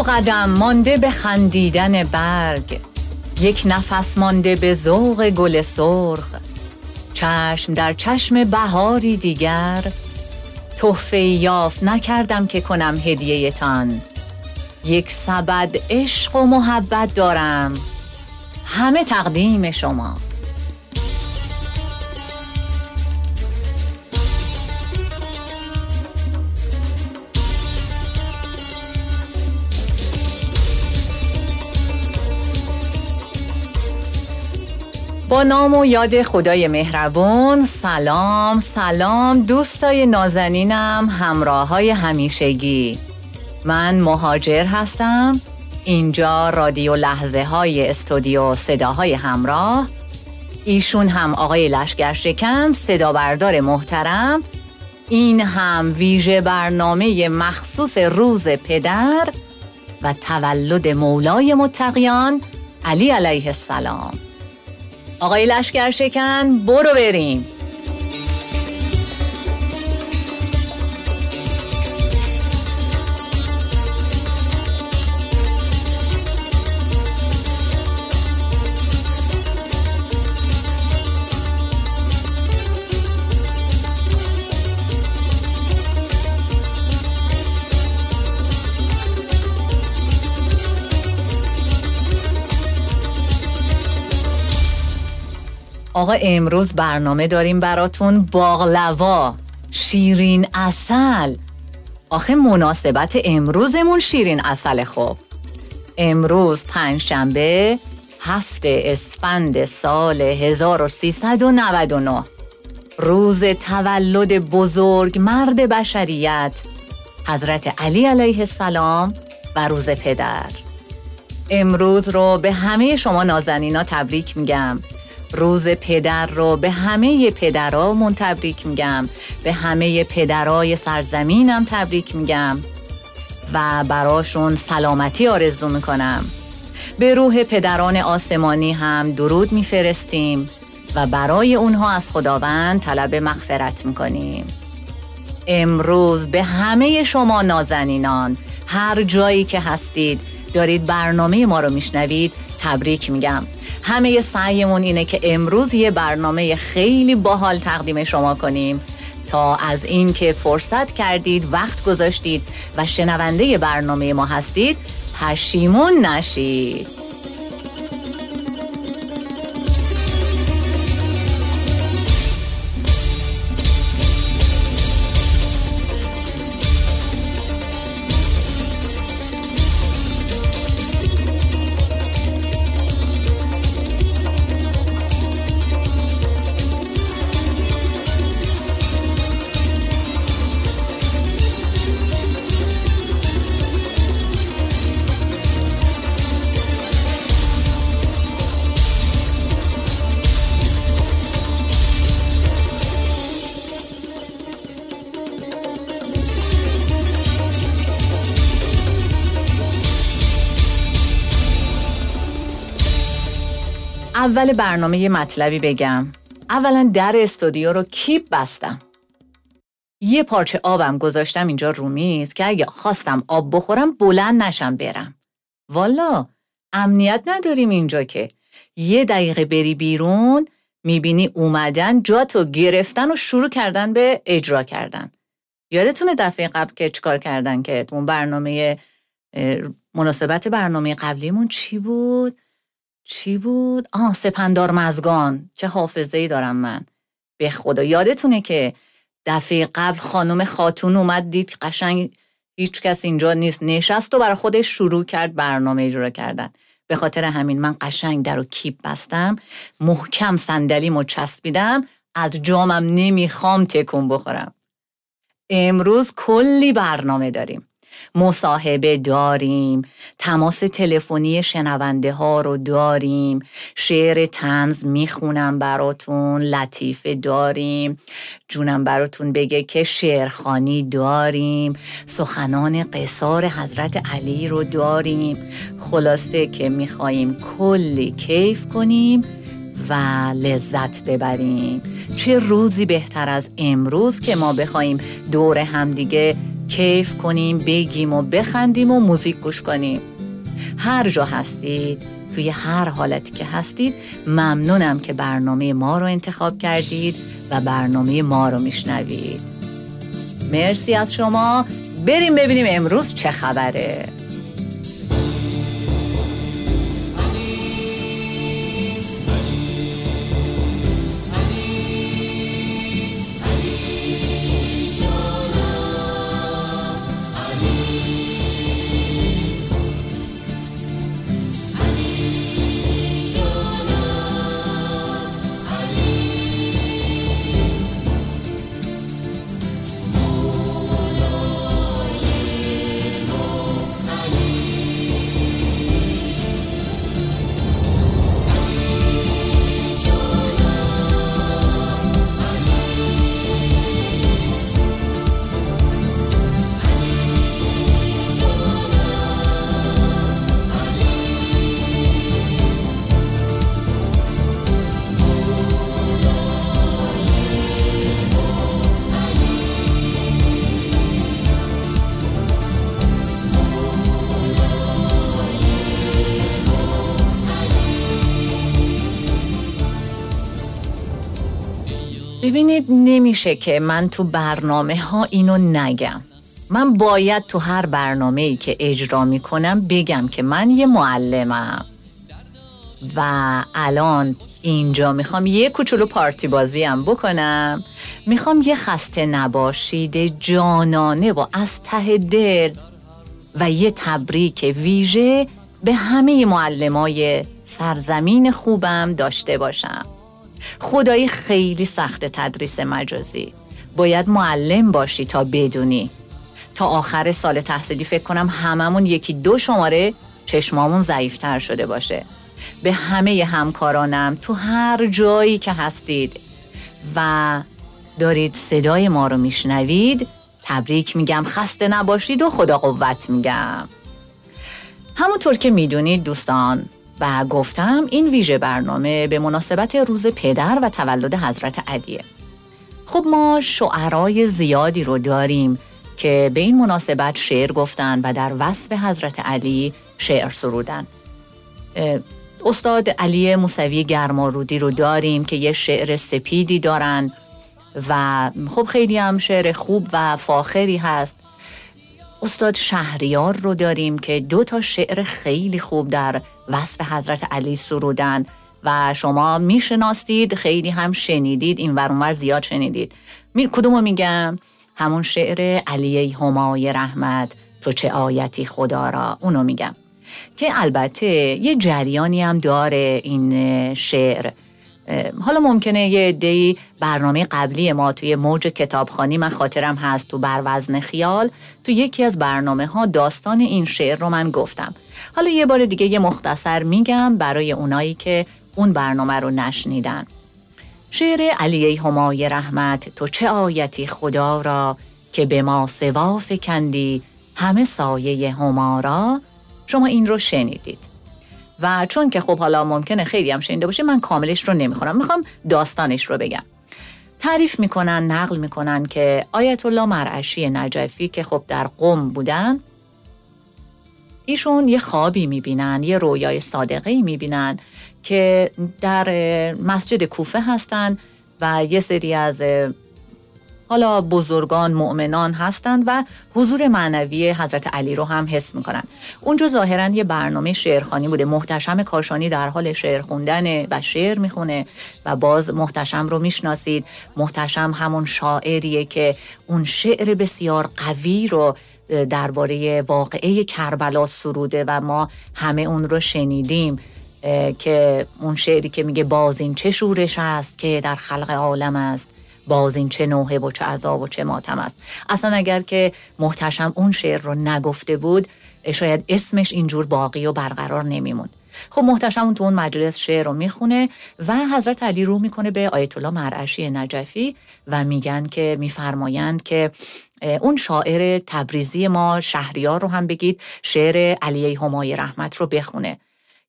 دو قدم مانده به خندیدن برگ. یک نفس مانده به ذوق گل سرخ. چشم در چشم بهاری دیگر. تحفه یافت نکردم که کنم هدیه تان. یک سبد عشق و محبت دارم. همه تقدیم شما. با نام و یاد خدای مهربون سلام سلام دوستای نازنینم همراه های همیشگی. من مهاجر هستم اینجا رادیو لحظه های استودیو صداهای همراه. ایشون هم آقای لشگر شکن صدا بردار محترم. این هم ویژه برنامه مخصوص روز پدر و تولد مولای متقیان علی علیه السلام. آقای لشگر شکن برو بریم. آقا امروز برنامه داریم براتون باغلوا شیرین اصل آخه مناسبت امروزمون شیرین اصل خوب. امروز پنجشنبه هفت اسفند سال 1399 روز تولد بزرگ مرد بشریت حضرت علی علیه السلام و روز پدر. امروز رو به همه شما نازنینا تبریک میگم. روز پدر رو به همه پدرها تبریک میگم. به همه پدرای سرزمینم تبریک میگم. و براشون سلامتی آرزو می‌کنم. به روح پدران آسمانی هم درود میفرستیم و برای اونها از خداوند طلب مغفرت می‌کنیم. امروز به همه شما نازنینان هر جایی که هستید دارید برنامه ما رو میشنوید تبریک میگم. همه سعیمون اینه که امروز یه برنامه خیلی باحال تقدیم شما کنیم. تا از این که فرصت کردید وقت گذاشتید و شنونده برنامه ما هستید پشیمون نشید. اول برنامه یه مطلبی بگم. اولا در استودیو رو کیپ بستم. یه پارچه آبم گذاشتم اینجا رو میز که اگه خواستم آب بخورم بلند نشم برم. والا امنیت نداریم اینجا که. یه دقیقه بری بیرون می‌بینی اومدن جاتو گرفتن و شروع کردن به اجرا کردن. یادتونه دفعه قبل که چیکار کردن که اون برنامه مناسبت برنامه قبلیمون چی بود؟ چی بود؟ آه سپندار مزگان. چه حافظه ای دارم من. به خدا یادتونه که دفعه قبل خانم خاتون اومد دید قشنگ هیچ کس اینجا نیست. نشست و برای خودش شروع کرد برنامه اجرا کردن. به خاطر همین من قشنگ در و کیپ بستم محکم صندلیمو چسبیدم از جامم نمی‌خوام تکون بخورم. امروز کلی برنامه داریم. مصاحبه داریم. تماس تلفنی شنونده ها رو داریم. شعر تنز می‌خونم براتون لطیفه داریم. جونم براتون بگه که شعرخانی داریم. سخنان قصار حضرت علی رو داریم. خلاصه که میخواییم کلی کیف کنیم. و لذت ببریم. چه روزی بهتر از امروز که ما بخوایم دور همدیگه کیف کنیم بگیم و بخندیم و موزیک گوش کنیم. هر جا هستید توی هر حالتی که هستید ممنونم که برنامه ما رو انتخاب کردید و برنامه ما رو میشنوید. مرسی از شما. بریم ببینیم امروز چه خبره. ببینید نمیشه که من تو برنامه ها اینو نگم. من باید تو هر برنامه ای که اجرا می‌کنم بگم که من یه معلمم. و الان اینجا می‌خوام یه کوچولو پارتی بازی هم بکنم. می‌خوام یه خسته نباشید جانانه و از ته دل. و یه تبریک ویژه به همه معلمای سرزمین خوبم داشته باشم. خدایی خیلی سخت تدریس مجازی. باید معلم باشی تا بدونی. تا آخر سال تحصیلی فکر کنم هممون یکی دو شماره چشمامون ضعیفتر شده باشه. به همه همکارانم تو هر جایی که هستید. و دارید صدای ما رو میشنوید تبریک میگم خسته نباشید و خدا قوت میگم. همونطور که می‌دونید دوستان و گفتم این ویژه برنامه به مناسبت روز پدر و تولد حضرت علیه خب ما شعرای زیادی رو داریم که به این مناسبت شعر گفتن و در وصف حضرت علی شعر سرودن. استاد علی موسوی گرمارودی رو داریم که یه شعر سپیدی دارن و خب خیلی هم شعر خوب و فاخری هست. استاد شهریار رو داریم که دو تا شعر خیلی خوب در وصف حضرت علی سرودن و شما می‌شناسید خیلی هم شنیدید این ورانور زیاد شنیدید. می... کدومو میگم؟ همون شعر علی همای رحمت تو چه آیتی خدا را؟ اونو میگم. که البته یه جریانی هم داره این شعر. حالا ممکنه یه دی برنامه قبلی ما توی موج کتابخانی من خاطرم هست تو بر وزن خیال تو یکی از برنامه ها داستان این شعر رو من گفتم. حالا یه بار دیگه یه مختصر میگم برای اونایی که اون برنامه رو نشنیدن. شعر علی همای رحمت تو چه آیتی خدا را که به ما سوا فکندی همه سایه همارا شما این رو شنیدید. و چون که خب حالا ممکنه خیلی هم شنیده باشه من کاملش رو نمی‌خونم می‌خوام داستانش رو بگم. تعریف می‌کنن نقل می‌کنن که آیت الله مرعشی نجفی که خب در قم بودن ایشون یه خوابی می‌بینن یه رویای صادقه می‌بینن که در مسجد کوفه هستن و یه سری از حالا بزرگان مؤمنان هستند و حضور معنوی حضرت علی رو هم حس می‌کنن. اونجا ظاهرا یه برنامه شعرخانی بوده. محتشم کاشانی در حال شعر خوندن و شعر می‌خونه و باز محتشم رو می‌شناسید. محتشم همون شاعریه که اون شعر بسیار قوی رو درباره واقعه کربلا سروده و ما همه اون رو شنیدیم که اون شعری که میگه باز این چه شورش است که در خلق عالم است. باز این چه نوحه و چه عذاب و چه ماتم است. اصلا اگر که محتشم اون شعر رو نگفته بود شاید اسمش اینجور باقی و برقرار نمیموند. خب محتشم اون تو اون مجلس شعر رو می‌خونه و حضرت علی رو می‌کنه به آیت الله مرعشی نجفی و میگن که میفرمایند که اون شاعر تبریزی ما شهریار رو هم بگید شعر علیه همای رحمت رو بخونه.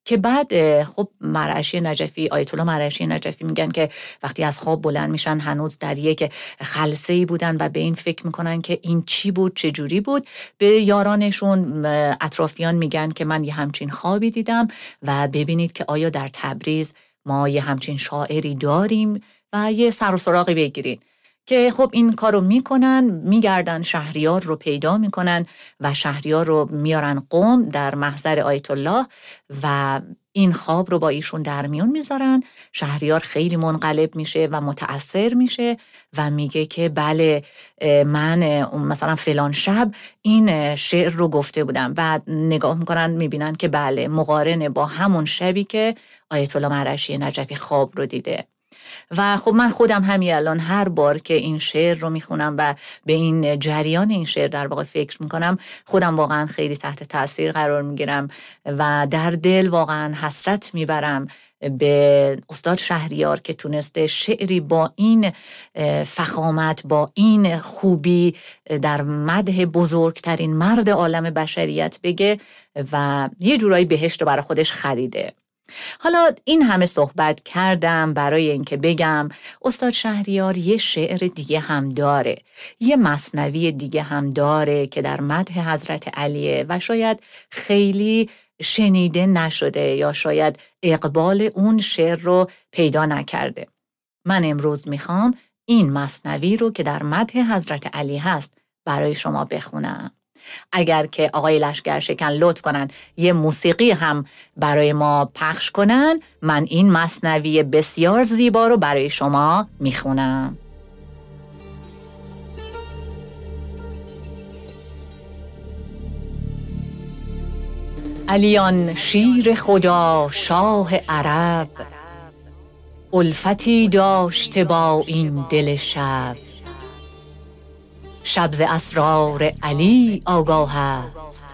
که بعد خب مرعشی نجفی آیت الله مرعشی نجفی میگن که وقتی از خواب بلند میشن هنوز در یک خلسه ای بودن و به این فکر می‌کنن که این چی بود چه جوری بود. به یارانشون اطرافیان میگن که من یه همچین خوابی دیدم و ببینید که آیا در تبریز ما یه همچین شاعری داریم و یه سر و سراغی بگیرید. که خب این کارو می‌کنن میگردن شهریار رو پیدا می‌کنن و شهریار رو میارن قوم در محضر آیت الله و این خواب رو با ایشون در میون می‌ذارن. شهریار خیلی منقلب میشه و متاثر میشه و میگه که بله من مثلا فلان شب این شعر رو گفته بودم و نگاه می‌کنن می‌بینن که بله مقارنه با همون شبی که آیت الله مرشی نجفی خواب رو دیده. و خب من خودم همین الان هر بار که این شعر رو می‌خونم و به این جریان این شعر در واقع فکر می‌کنم خودم واقعا خیلی تحت تاثیر قرار می‌گیرم و در دل واقعا حسرت می‌برم به استاد شهریار که تونسته شعری با این فخامت با این خوبی در مده بزرگترین مرد عالم بشریت بگه و یه جورایی بهشت رو برای خودش خریده. حالا این همه صحبت کردم برای اینکه بگم استاد شهریار یه شعر دیگه هم داره یه مصنوی دیگه هم داره که در مدح حضرت علیه و شاید خیلی شنیده نشده یا شاید اقبال اون شعر رو پیدا نکرده. من امروز می‌خوام این مصنوی رو که در مدح حضرت علی هست برای شما بخونم. اگر که آقای لشگر شکن لطف کنن یه موسیقی هم برای ما پخش کنن من این مصنوی بسیار زیبا رو برای شما می‌خونم. علیان شیر خدا شاه عرب الفتی داشته با این دل شب. شب ز اسرار علی آگاه است.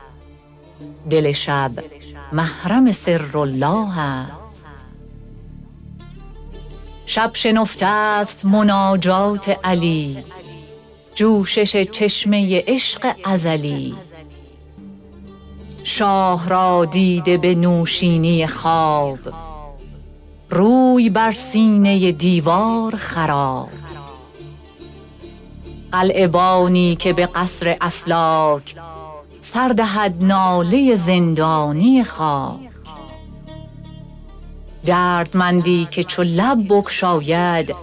دل شب محرم سر الله است. شب شنفته است مناجات علی. جوشش چشمه عشق ازلی. شاه را دیده به نوشینی خواب. روی بر سینه دیوار خراب. قلعبانی که به قصر افلاک سردهد ناله زندانی خاک. دردمندی که چو لب بکشاید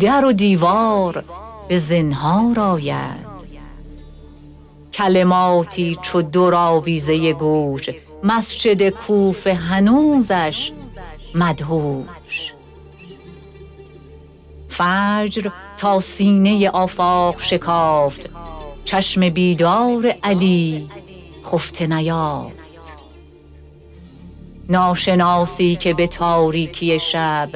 در و دیوار به زنهار آید. کلماتی چو دراویزه گوش مسجد کوفه هنوزش مدهوش. فجر تا سینه آفاق شکافت. چشم بیدار علی خفته نیافت. ناشناسی که به تاریکی شب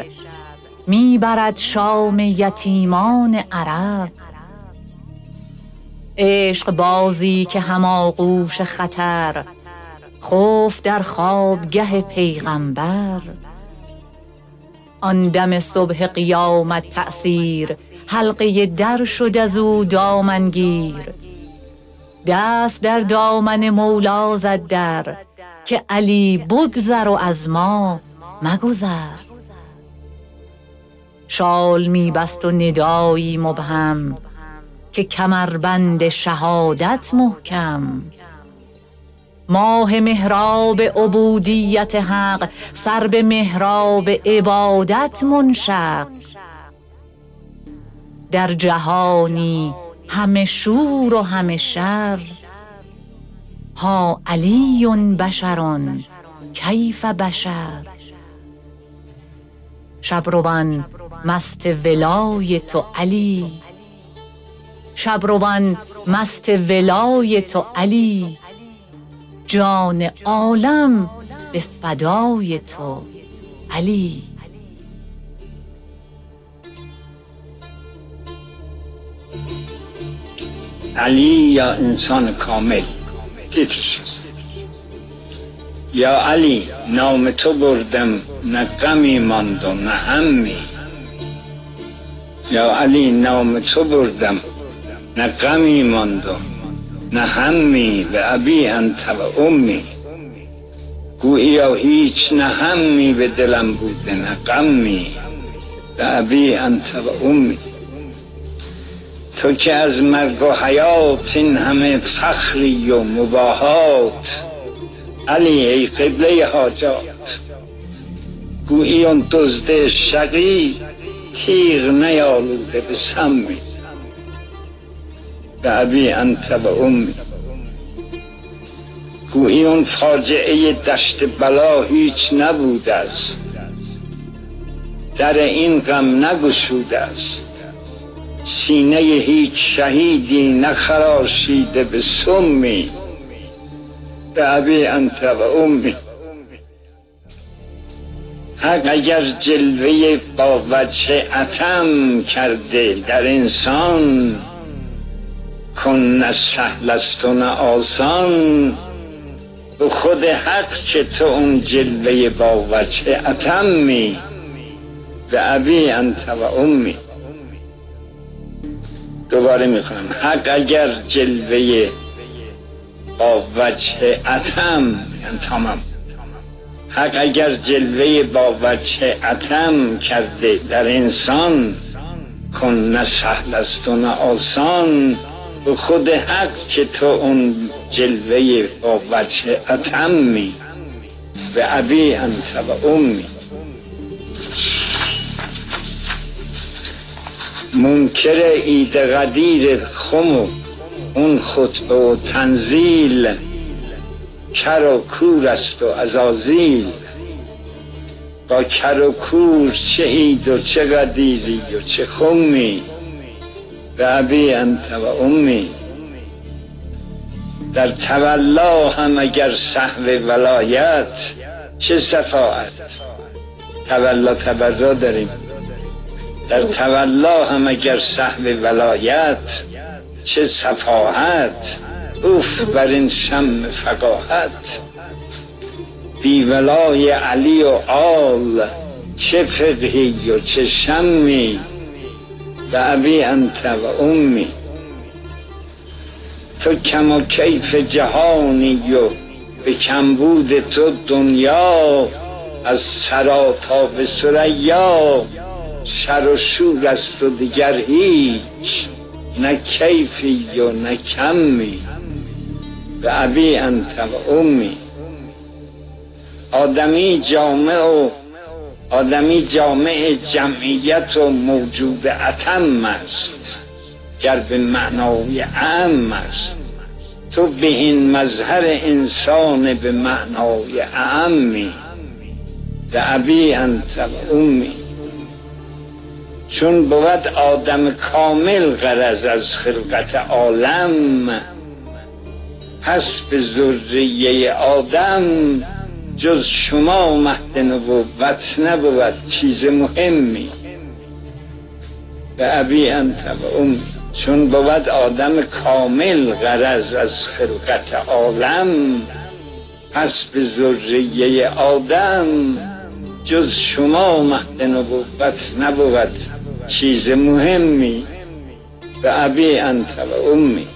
می‌برد شام یتیمان عرب. عشق بازی که هماغوش خطر خوف در خوابگه پیغمبر. آن دم صبح قیامت تأثیر حلقه در شد از او دامنگیر. دست در دامن مولا زد در که علی بگذر و از ما مگذر. شال می بست و ندایی مبهم که کمربند شهادت محکم. ماه مهراب عبودیت حق سر به محراب عبادت منشق. در جهانی همه شور و همه شر ها علی بشران کیف بشر. شبروان مست ولای تو علی. شبروان مست ولای تو علی. جان عالم به فدای تو علی. علی یا انسان کامل؟ تیترش یا علی نام تو بردم نه غمی ماند و نه همی. یا علی نام تو بردم نه غمی ماند نه همی به ابی انت و امی. گویی هیچ نه همی به دلم بوده نه غمی. به ابی انت و امی. تو که از مرگ و حیات این همه فخری و مباهات. علی ای قبله حاجات. گویی اون دزد شقی تیغ نیالوده به سمی. ابی انت و امی گویی اون فاجعه دشت بلا هیچ نبوده است. در این غم نگشوده است. سینه هیچ شهیدی نخراشیده به سمی. ابی انت و امی حق اگر جلوه با وجه عتم کرده در انسان کن نه سهل است و نه آسان. به خود حق که تو اون جلوه با وجه عتمی به ابی انت و امی. دوباره می‌خوام. حق اگر جلوه با وجه عتم یعنی تمام. حق اگر جلوه با وجه عتم کرده در انسان کن نه سهل است و نه آسان. به خود حق که تو اون جلوه با وجه عتمی به ابی انت و امی. منکر عید قدیر خم و اون خطبه و تنزیل کر و کور است و ازازیل با کر و کور چه عید و چه قدیری و چه خمی. به ابی انت و امی. در تولا هم اگر صحو ولایت چه صفاعت تولا تبرا داریم. در تولا هم اگر صحو ولایت چه صفاحت؟ اوف بر این شم فقاحت. بی ولای علی و آل چه فقهی و چه شمی؟ ابی انت و امی. تو کم و کیف جهانی و به کمبود تو دنیا از سرا تا به سریا شر و شور است و دیگر هیچ نه کیفی و نه کمی. به ابی انت و امی. آدمی جامع و آدمی جامع جمعیت و موجود اتم است. گر به معنای اعم است. تو به این مظهر انسان به معنای به ابی انت امی چون بود آدم کامل غرض از خلقت عالم پس به ذریه آدم جز شما مهد نبوت نبود چیز مهمی. به ابی انت و امی چون بود آدم کامل غرض از خلقت عالم. پس به ذریه آدم جز شما مهد نبوت نبود چیز مهمی. به ابی انت و امی.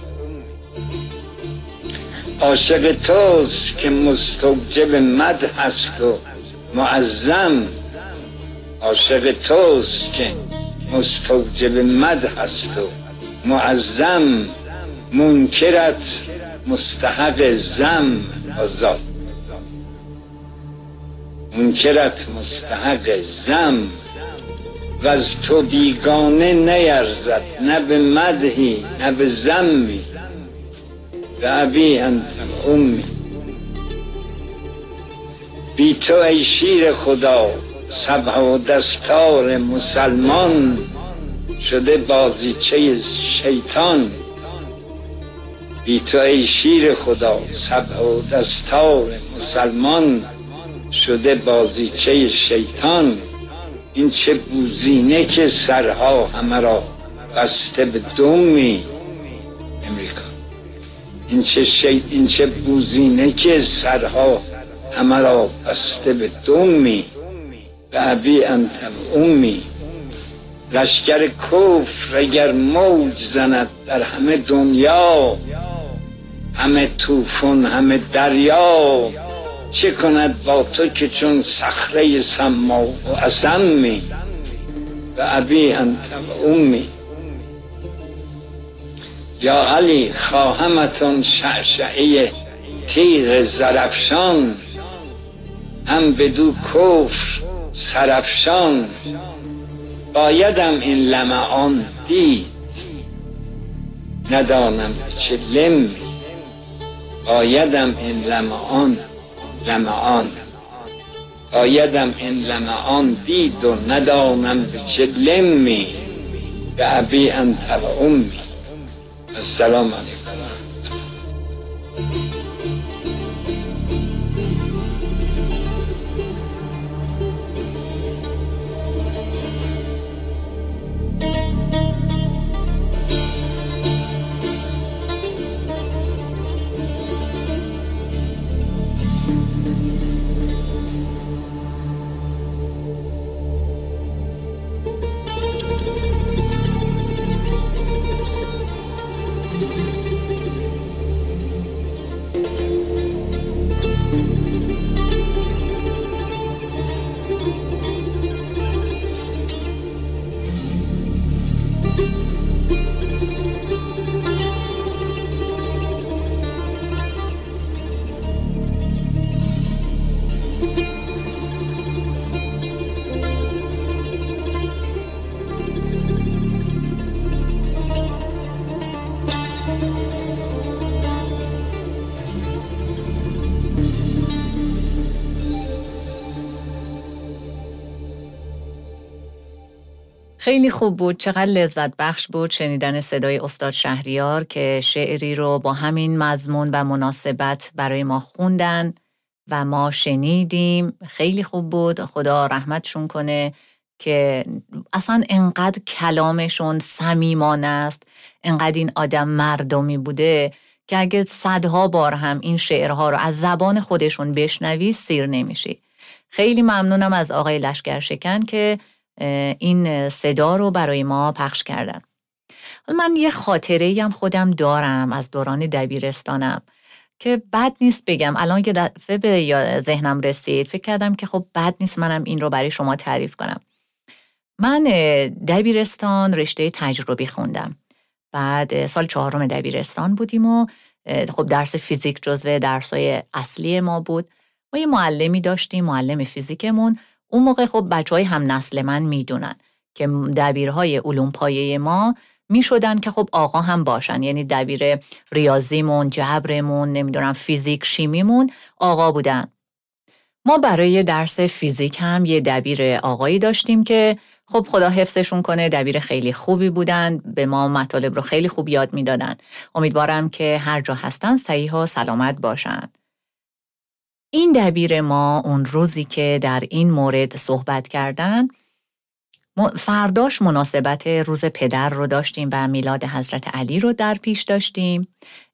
عاشق توست که مستوجب مد هست و معظم عاشق توست که مستوجب مد هست و معظم منکرت مستحق زم آزاد منکرت مستحق زم. و از تو بیگانه نیرزد نه به مدهی نه به زمی ابی انت امی بی تو ای شیر خدا سبح و دستار مسلمان شده بازیچه شیطان. بی تو ای شیر خدا سبح و دستار مسلمان شده بازیچه شیطان. این چه بوزینه که سرها همه را بسته به امریکا این چه, شی... این چه بوزینه که سرها همه را بسته به دمی به ابی انت امی لشکر کفر اگر موج زند در همه دنیا. همه توفون همه دریا. چه کند با تو که چون صخره سما و اسمی و ابی انت و امی یا علی خواهمتون شعشعه تیغ زرفشان. هم بدو کفر سرفشان. بایدم این لمعان دید. ندانم چه لمی بایدم این لمعان لمعان. بایدم این لمعان دید و ندانم به چه لمی. به ابی انت و السلام علیکم خیلی خوب بود. چقدر لذت بخش بود شنیدن صدای استاد شهریار که شعری رو با همین مضمون و مناسبت برای ما خوندن و ما شنیدیم. خیلی خوب بود. خدا رحمتشون کنه که اصلا انقدر کلامشون صمیمانه است. انقدر این آدم مردمی بوده که اگر صدها بار هم این شعرها رو از زبان خودشون بشنوی سیر نمیشی. خیلی ممنونم از آقای لشگر شکن که این صدا رو برای ما پخش کردن. من یه خاطره هم خودم دارم از دوران دبیرستانم که بد نیست بگم. الان که دفعه به ذهنم رسید. فکر کردم که خب بد نیست منم این رو برای شما تعریف کنم. من دبیرستان رشته تجربی خوندم. بعد سال چهارم دبیرستان بودیم و خب درس فیزیک جزو درسای اصلی ما بود. ما یه معلمی داشتیم معلم فیزیکمون. اون موقع خب بچه های هم نسل من می‌دونن که دبیرهای علوم پایه ما می شدن که خب آقا هم باشن. یعنی دبیر ریاضیمون جبرمون نمی‌دونم فیزیک شیمیمون آقا بودن. ما برای درس فیزیک هم یه دبیر آقایی داشتیم که خب خدا حفظشون کنه دبیر خیلی خوبی بودن. به ما مطالب رو خیلی خوب یاد می‌دادن. امیدوارم که هر جا هستن صحیح و سلامت باشن. این دبیر ما اون روزی که در این مورد صحبت کردن فرداش مناسبت روز پدر رو داشتیم و میلاد حضرت علی رو در پیش داشتیم.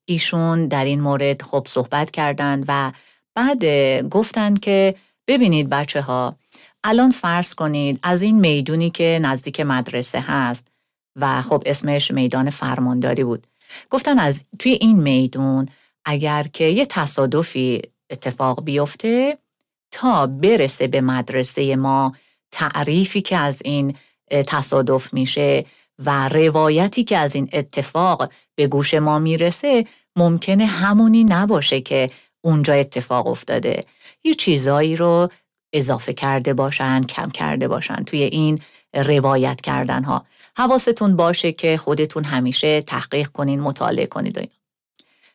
ایشون در این مورد خب صحبت کردند و بعد گفتن که ببینید بچه ها الان فرض کنید از این می‌دونی که نزدیک مدرسه هست و خب اسمش میدان فرمانداری بود. گفتن از توی این میدون اگر که یه تصادفی اتفاق بیفته تا برسه به مدرسه ما تعریفی که از این تصادف میشه و روایتی که از این اتفاق به گوش ما می‌رسه ممکنه همونی نباشه که اونجا اتفاق افتاده. یه چیزایی رو اضافه کرده باشن کم کرده باشن توی این روایت کردن ها حواستون باشه که خودتون همیشه تحقیق کنین مطالعه کنید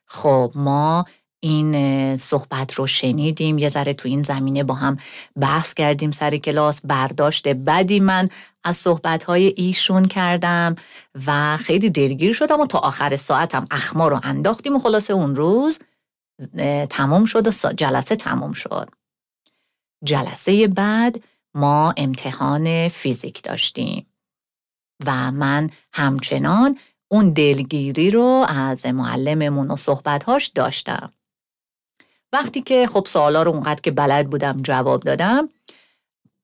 خب ما این صحبت رو شنیدیم. یه ذره تو این زمینه با هم بحث کردیم سر کلاس. برداشت بدی من از صحبتهای ایشون کردم و خیلی دلگیر شدم و تا آخر ساعتم اخما رو انداختیم و خلاصه اون روز تمام شد و جلسه تمام شد. جلسه بعد ما امتحان فیزیک داشتیم و من همچنان اون دلگیری رو از معلممون و صحبتهاش داشتم. وقتی که خب سوالا رو اونقدر که بلد بودم جواب دادم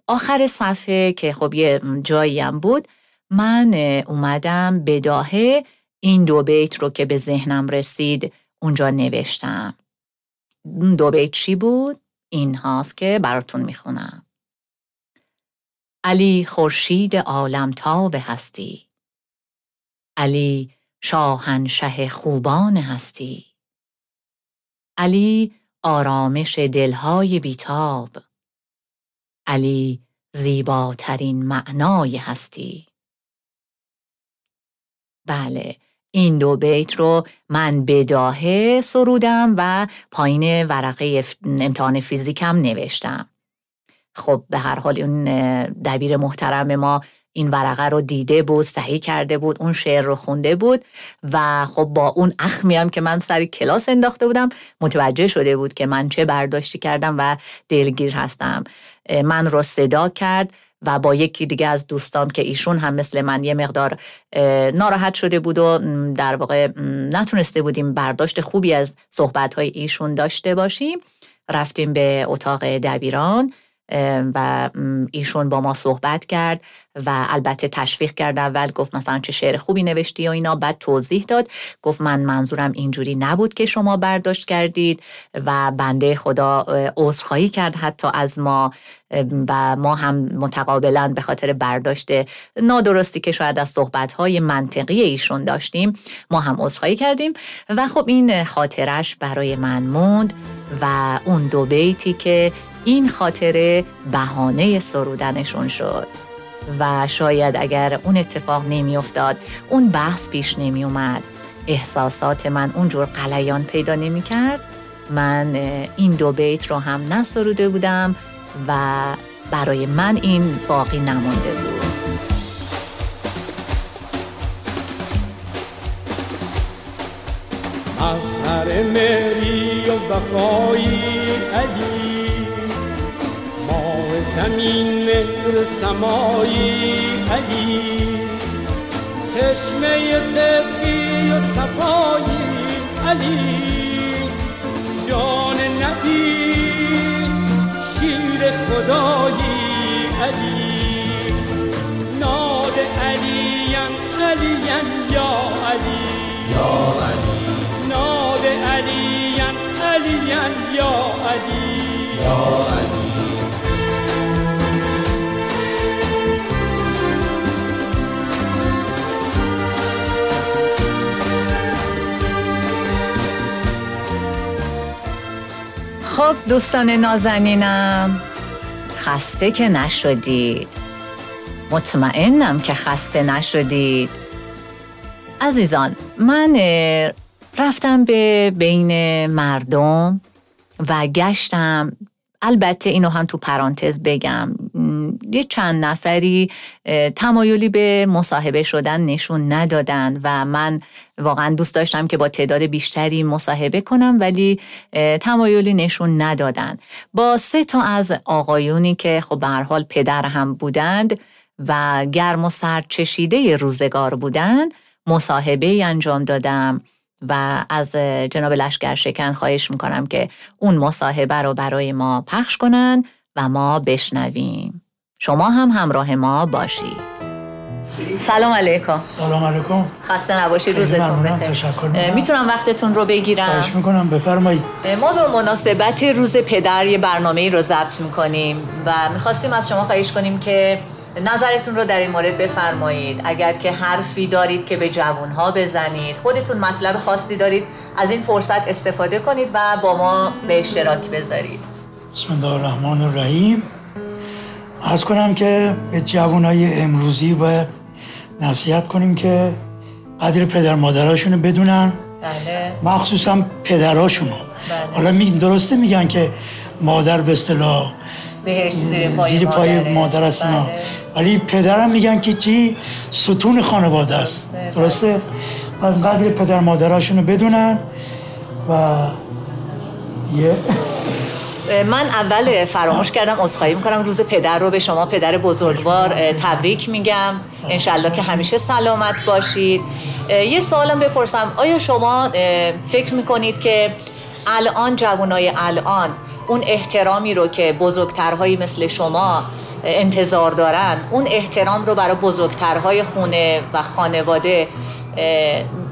آخر صفحه که خب یه جایی هم بود من اومدم بداهه این دو بیت رو که به ذهنم رسید اونجا نوشتم. دو بیت چی بود؟ این هاست که براتون می‌خونم. علی خورشید عالم به هستی. علی شاهنشه خوبان هستی. علی آرامش دلهای بیتاب. علی زیباترین معنای هستی. بله این دو بیت رو من بداهه سرودم و پایین ورقه امتحان فیزیکم نوشتم. خب به هر حال اون دبیر محترم ما این ورقه رو دیده بود صحیح کرده بود اون شعر رو خونده بود و خب با اون اخمی هم که من سر کلاس انداخته بودم متوجه شده بود که من چه برداشتی کردم و دلگیر هستم. من رو صدا کرد و با یکی دیگه از دوستام که ایشون هم مثل من یه مقدار ناراحت شده بود و در واقع نتونسته بودیم برداشت خوبی از صحبتهای ایشون داشته باشیم. رفتیم به اتاق دبیران و ایشون با ما صحبت کرد. و البته تشویق کرد اول گفت مثلا چه شعر خوبی نوشتی و اینا بعد توضیح داد. گفت من منظورم اینجوری نبود که شما برداشت کردید و بنده خدا عذرخواهی کرد حتی از ما و ما هم متقابلا به خاطر برداشت نادرستی که شاید از صحبتهای منطقی ایشون داشتیم ما هم عذرخواهی کردیم. و خب این خاطرش برای من موند و اون دو بیتی که این خاطره بهانه سرودنشون شد. و شاید اگر اون اتفاق نمی افتاد اون بحث پیش نمی اومد احساسات من اونجور قلیان پیدا نمی کرد من این دو بیت رو هم نسروده بودم و برای من این باقی نمانده بود. از هر مری و وفایی علی زمین مهر سمایی علی. چشمه صدقی و صفایی علی. جان نبی شیر خدایی علی. ناد علیم علیم یا علی. یا علی. ناد علیم علیم یا علی. یا علی. خب دوستان نازنینم. خسته که نشدید. مطمئنم که خسته نشدید. عزیزان من رفتم به بین مردم و گشتم البته اینو هم تو پرانتز بگم. یه چند نفری تمایلی به مصاحبه شدن نشون ندادن و من واقعا دوست داشتم که با تعداد بیشتری مصاحبه کنم ولی تمایلی نشون ندادن. با سه تا از آقایونی که خب به حال پدر هم بودند و گرم و سرد چشیده روزگار بودند مصاحبه انجام دادم. و از جناب لشکر شکن خواهش می‌کنم که اون مصاحبه رو برای ما پخش کنن و ما بشنویم. شما هم همراه ما باشید. سلام علیکم. سلام علیکم. خسته نباشید روزتون بخیر. می‌تونم وقتتون رو بگیرم؟ خواهش می‌کنم بفرمایید. ما به مناسبت روز پدر یه برنامه رو ضبط می‌کنیم و می‌خواستیم از شما خواهش کنیم که نظرتون رو در این مورد بفرمایید. اگر که حرفی دارید که به جوانها بزنید خودتون مطلب خاصی دارید از این فرصت استفاده کنید و با ما به اشتراک بذارید. بسم الله الرحمن الرحیم. از کنم که به جوانای امروزی باید نصیحت کنیم که قدر پدر مادراشونو بدونن. بله. مخصوصا پدراشونو. بله. حالا می درسته میگن که مادر به اصطلاح زیر پای, زیر پای مادر است بله. ولی پدرم میگن که چی؟ ستون خانواده است. درسته؟ پس قدر پدر مادراشونو بدونن و یه من اول فراموش کردم عذرخواهی می‌کنم. روز پدر رو به شما پدر بزرگوار تبریک میگم. انشالله که همیشه سلامت باشید. یه سوالم بپرسم. آیا شما فکر می‌کنید که الان جوانای الان اون احترامی رو که بزرگترهایی مثل شما انتظار دارن اون احترام رو برای بزرگترهای خونه و خانواده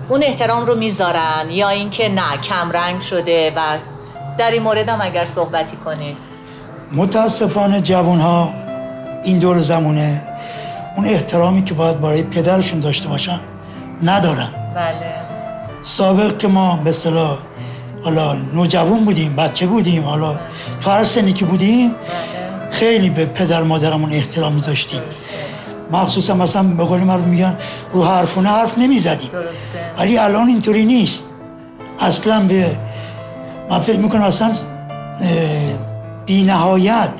اون احترام رو می‌ذارن یا اینکه نه کمرنگ شده و در این مورد هم اگر صحبتی کنید متاسفانه جوان ها این دور زمونه اون احترامی که باید برای پدرشون داشته باشن ندارن. بله. سابق که ما به اصطلاح حالا نوجوان بودیم بچه بودیم حالا تو هر سنی که بودیم بله خیلی به پدر مادرمون احترام میذاشتیم. مخصوصا مثلا به قول من میگن رو حرفونه حرف نمی‌زدیم. ولی الان اینطوری نیست. اصلا به من فکر می‌کنم اصلا بی نهایت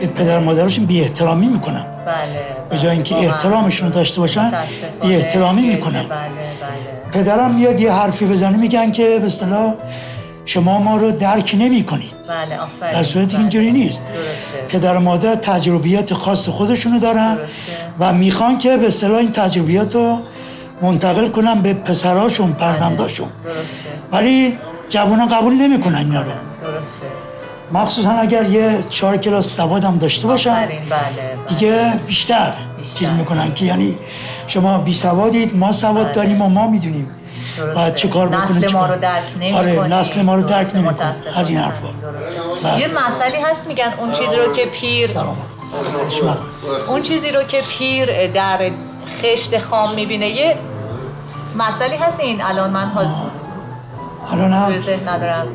به پدر مادرشون بی احترامی می‌کنن. بله به جای اینکه واقعا. احترامشون رو داشته باشن بی احترامی. می‌کنن. بله بله. پدرم میاد یه حرفی بزنه میگن که به اصطلاح شما ما رو درک نمی کنید. بله آفرین. در صورتی که بله. اینجوری نیست. درسته. پدر و مادر تجربیات خاص خودشونو دارن درسته. و می‌خوان که به اصطلاح این تجربیات رو منتقل کنن به پسراشون فرزنداشون. درسته. ولی جوانان قبول نمی‌کنن اینا رو. درسته. مخصوصا اگر یه چهار کلاس سواد هم داشته باشن بله بله. دیگه بیشتر, بیشتر. چیز می‌کنن که یعنی شما بی سوادید ما سواد بله. داریم و ما می‌دونیم. باید چه کار بکنیم نسل ما رو درک نمی آره نسل ما رو درک نمی‌کنه متاسفانه. از این حرفا. بله. یه مسئله هست میگن اون چیزی رو که پیر سلام. اون چیزی رو که پیر در خشت خام می‌بینه یه مسئله هست این. الان من حاضر الان هم؟ ندارم.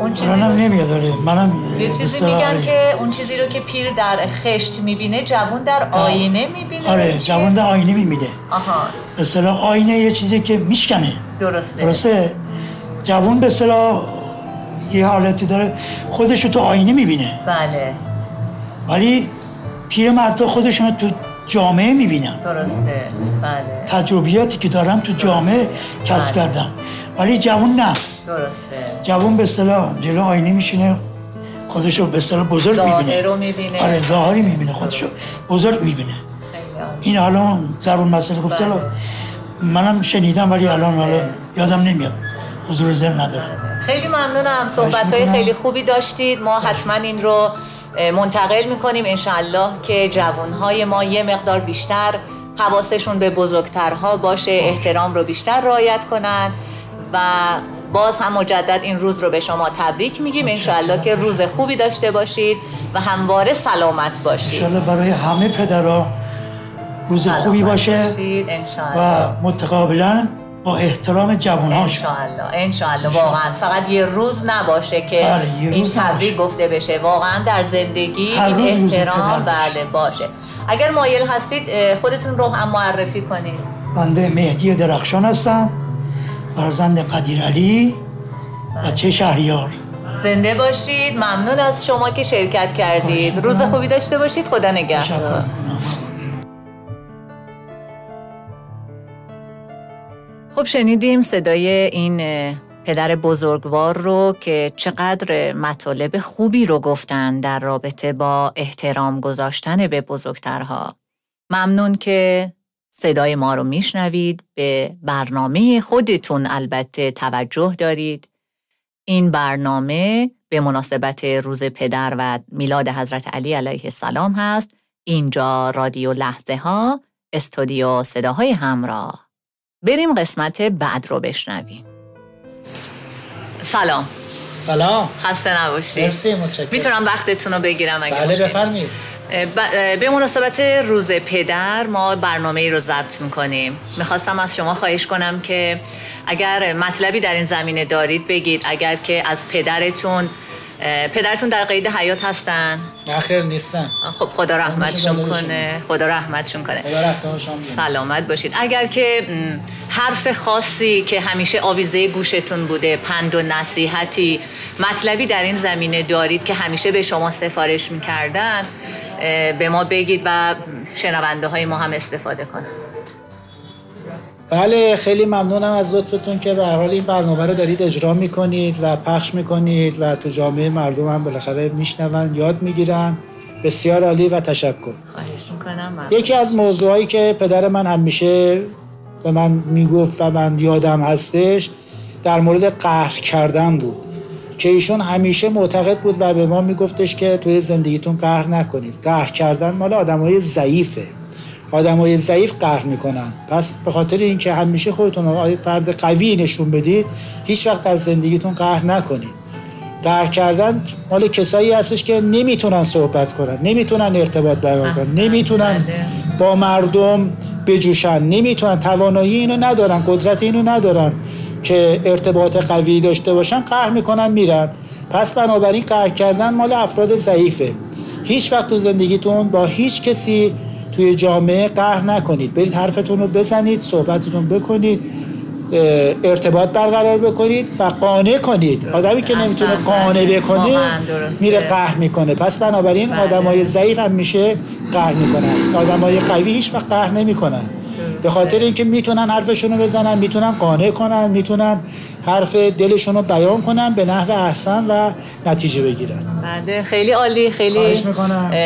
اون چیزی رو نمیاد آره. منم یه چیزی میگن آره. که اون چیزی رو که پیر در خشت می‌بینه جوون در آینه می‌بینه آره جوان در آینه میمیده آها. به اصطلاح آینه یه چیزی که میشکنه. درسته. درسته؟ جوان به اصطلاح یه حالتی داره خودش رو تو آینه می‌بینه. بله. ولی پیر مردا خودشون رو تو جامعه می‌بینن. درسته. بله. تجربیاتی که دارن تو جامعه کسب بله. ولی جوان نه. درسته. جوان به اصطلاح جلو آینه میشینه خودش رو به اصطلاح بزرگ ظاهر می‌بینه. رو می‌بینه. آره ظاهری می‌بینه خودش رو بزرگ می‌بینه. این الان ضرور مسئله گفته بله. منم شنیدم ولی الان حالا یادم نمیاد. حضور ذهن نداره. خیلی ممنونم. صحبت های. خیلی خوبی داشتید. ما حتما این رو منتقل می‌کنیم انشالله که جوانهای ما یه مقدار بیشتر حواسشون به بزرگترها باشه. احترام رو بیشتر رعایت کنن. و باز هم مجدد این روز رو به شما تبریک میگیم. انشالله که روز خوبی داشته باشید و همواره سلامت باشید. انشالله برای همه پدرها روز خوبی باشه و متقابلا با احترام جوانهاش انشالله انشالله واقعا فقط یه روز نباشه که بله، این تبریک. گفته بشه. واقعا در زندگی این احترام. بله باشه. اگر مایل هستید خودتون رو هم معرفی کنید. بنده مهدی درخشان هستم. فرزند قدیر علی بچه شهریار زنده باشید ممنون از شما که شرکت کردید روز. خوبی داشته باشید خدا نگهدار. خب شنیدیم صدای این پدر بزرگوار رو که چقدر مطالب خوبی رو گفتن در رابطه با احترام گذاشتن به بزرگترها. ممنون که صدای ما رو میشنوید به برنامه خودتون البته توجه دارید. این برنامه به مناسبت روز پدر و میلاد حضرت علی علیه السلام هست. اینجا رادیو لحظه ها استودیو صداهای همراه. بریم قسمت بعد رو بشنویم. سلام. سلام. خسته نباشید. مرسی متشکرم. می‌تونم وقتتون رو بگیرم اگه بله بفرمایید. به مناسبت روز پدر ما برنامه ای رو ضبط می‌کنیم. می‌خواستم از شما خواهش کنم که اگر مطلبی در این زمینه دارید بگید اگر که از پدرتون پدرتون در قید حیات هستن. نه خیر نیستن. خب خدا رحمتشون کنه. خدا رحمتشون کنه. خدا شام سلامت باشید. اگر که حرف خاصی که همیشه آویزه گوشتون بوده پند و نصیحتی مطلبی در این زمینه دارید که همیشه به شما سفارش می‌کردن به ما بگید و شنونده های ما هم استفاده کنن. بله خیلی ممنونم از لطفتون که به هر حال این برنامه رو دارید اجرا می‌کنید و پخش می‌کنید و تو جامعه مردم هم بالاخره میشنون یاد می‌گیرن. بسیار عالی و تشکر. خواهش می‌کنم. ممنون. یکی از موضوعایی که پدر من همیشه به من می‌گفت و من یادم هستش در مورد قهر کردن بود. که ایشون همیشه معتقد بود و به ما میگفتش که توی زندگیتون قهر نکنید. قهر کردن مال آدمای ضعیفه. آدمای ضعیف قهر می‌کنن. پس به خاطر اینکه همیشه خودتون رو فرد قوی نشون بدید هیچ وقت در زندگیتون قهر نکنید. قهر کردن مال کسایی هستش که نمی‌تونن صحبت کنن نمی‌تونن ارتباط برقرار کنن نمی‌تونن بله. با مردم بجوشن نمی‌تونن توانایی اینو ندارن قدرت اینو ندارن. که ارتباط قوی داشته باشن قهر می‌کنن میرن. پس بنابراین قهر کردن مال افراد ضعیفه. هیچ وقت تو زندگیتون با هیچ کسی توی جامعه قهر نکنید. برید حرفتون رو بزنید صحبتتون بکنید ارتباط برقرار بکنید و قانع کنید. آدمی که نمی‌تونه. قانع بکنه. میره قهر می‌کنه. پس بنابراین بله. آدمای ضعیف هم میشه قهر می‌کنن. آدمای قوی هیچ وقت قهر نمی‌کنن. به خاطر اینکه می‌تونن حرفشون رو بزنن می‌تونن قانع کنن می‌تونن حرف دلشون رو بیان کنن به نحو احسن و نتیجه بگیرن بله خیلی عالی خیلی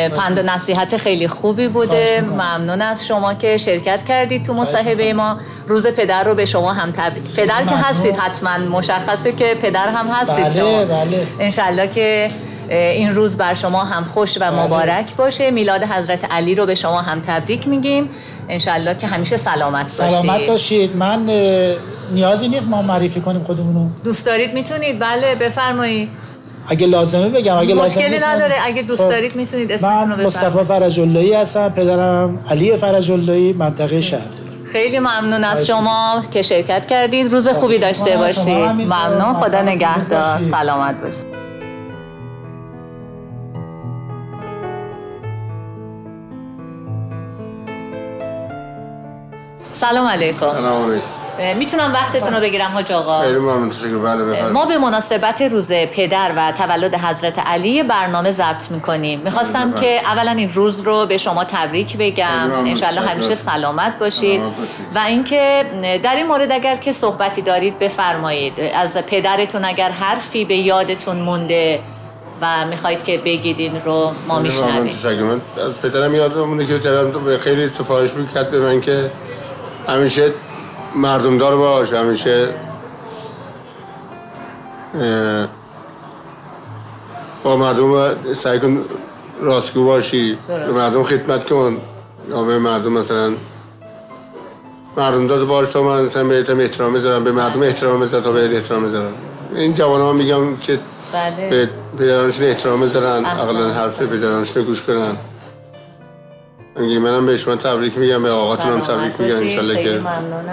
پند و نصیحت خیلی خوبی بوده. ممنون از شما که شرکت کردید تو مصاحبه ما روز پدر رو به شما هم تبریک پدر که ممنون. هستید حتما مشخصه که پدر هم هستید بله، شما بله. انشالله که این روز بر شما هم خوش و. مبارک باشه. میلاد حضرت علی رو به شما هم تبریک میگیم. انشالله که همیشه سلامت باشید. سلامت باشید. من نیازی نیست ما معرفی کنیم خودمونو. دوست دارید می‌تونید. بله بفرمایید. اگه لازمه بگم اگه لازم مشکلی من- نداره. اگه دوست خب. دارید می‌تونید اسمتون رو من مصطفی فرجاللهی هستم پدرم علی فرجاللهی منطقه شهر. خیلی ممنون از شما که شرکت کردید. روز خوبی داشته. باشید. ممنون. خدا نگهدار. سلامت باشید. سلام علیکم. سلام علیکم. می‌تونم وقتتون رو بگیرم حاج آقا؟ بله ما به مناسبت روز پدر و تولد حضرت علی برنامه ضبط می‌کنیم. می‌خواستم بله. که اولا این روز رو به شما تبریک بگم. انشالله. همیشه سلامت باشید. و اینکه در این مورد اگر که صحبتی دارید بفرمایید. از پدرتون اگر حرفی به یادتون مونده و می‌خواید که بگید این رو ما میشنویم. از پدرم یادم مونده که پدرم خیلی سفارش می‌کرد به من که همیشه مردمدار باش همیشه با مردم سعی کن راستگو باشی. به مردم خدمت کن. یا به مردم مثلا مردم داد باش تا من مثلا بهت احترام بذارم به مردم احترام بذار تا بهت احترام بذارم. این جوان ها میگم که بله. به پدرانشون احترام بذارن. اقلا حرف پدرانشون گوش کنن. میگه منم به شما تبریک میگم به آقاتون هم سلامت تبریک میگم باشید. انشالله که.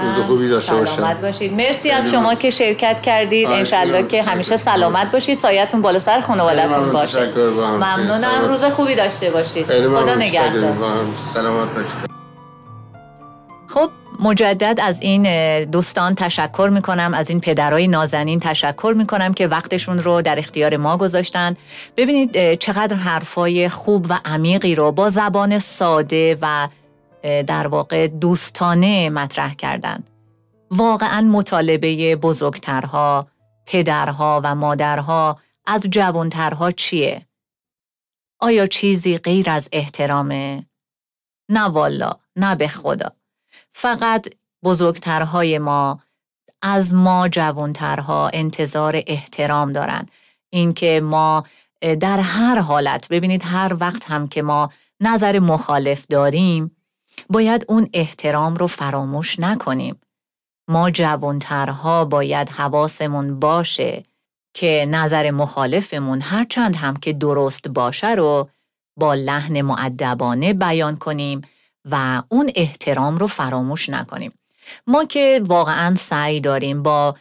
روز خوبی داشته سلامت باشن باشید مرسی از شما. که شرکت کردید انشالله. که همیشه. سلامت باشید سایتون بالا سر خانوادتون ممنون. باشه. ممنونم سلامت. روز خوبی داشته باشید خدا. نگهدار. سلامت باشید مجدد از این دوستان تشکر می‌کنم از این پدرای نازنین تشکر می‌کنم که وقتشون رو در اختیار ما گذاشتن ببینید چقدر حرفای خوب و عمیقی رو با زبان ساده و در واقع دوستانه مطرح کردن واقعا مطالبه بزرگترها پدرها و مادرها از جوانترها چیه؟ آیا چیزی غیر از احترامه؟ نه والا نه به خدا فقط بزرگترهای ما از ما جوانترها انتظار احترام دارن. اینکه ما در هر حالت ببینید هر وقت هم که ما نظر مخالف داریم باید اون احترام رو فراموش نکنیم. ما جوانترها باید حواسمون باشه که نظر مخالفمون هرچند هم که درست باشه رو با لحن معدبانه بیان کنیم. و اون احترام رو فراموش نکنیم. ما که واقعا سعی داریم با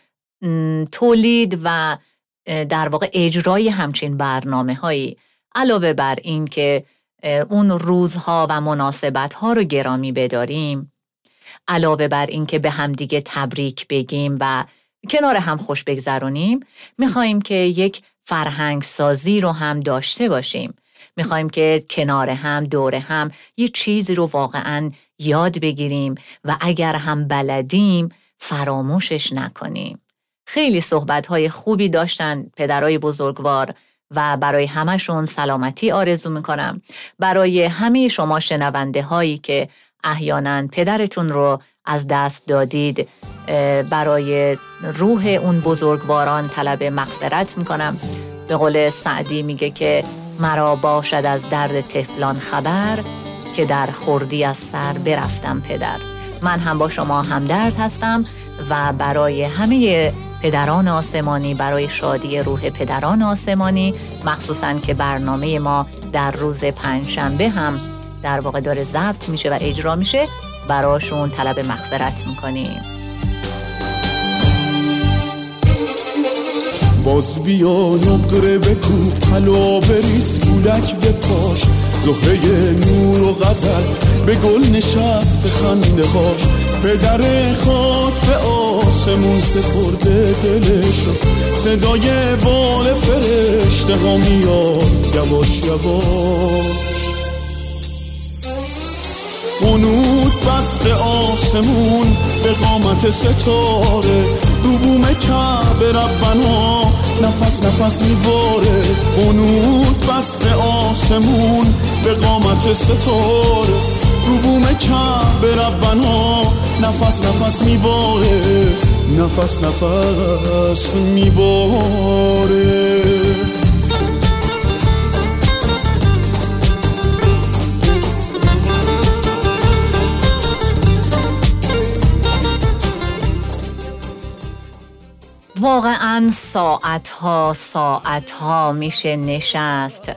تولید و در واقع اجرای همچین برنامه هایی علاوه بر این که اون روزها و مناسبت ها رو گرامی بداریم علاوه بر این که به همدیگه تبریک بگیم و کنار هم خوش بگذرونیم میخواییم که یک فرهنگ سازی رو هم داشته باشیم. می‌خوایم که کنار هم دور هم یه چیزی رو واقعا یاد بگیریم و اگر هم بلدیم فراموشش نکنیم. خیلی صحبت خوبی داشتن پدرای بزرگوار و برای همشون سلامتی آرزو می‌کنم. برای همه شما شنونده هایی که احیانا پدرتون رو از دست دادید برای روح اون بزرگواران طلب مغفرت می‌کنم. به قول سعدی میگه که مرا باشد از درد تفلان خبر که در خوردی از سر برفتم پدر. من هم با شما همدرد هستم و برای همه پدران آسمانی برای شادی روح پدران آسمانی مخصوصا که برنامه ما در روز پنجشنبه هم در واقع داره ضبط میشه و اجرا میشه براشون طلب مغفرت می‌کنیم. باز بیا نقره بکو حلا بریز گولک پاش زهره نور و غزل به گل نشست خنده هاش. پدر خاک به آسمون سپرده دلشو صدای بال فرشته ها میاد یواش یواش. قنود بست آسمون به قامت ستاره. رو بوم کعبه ربنا. نفس نفس میباره. قنود بست آسمون به قامت ستاره. رو بوم کعبه ربنا. نفس نفس میباره. نفس نفس میباره. واقعا ساعت ها ساعت ها میشه نشست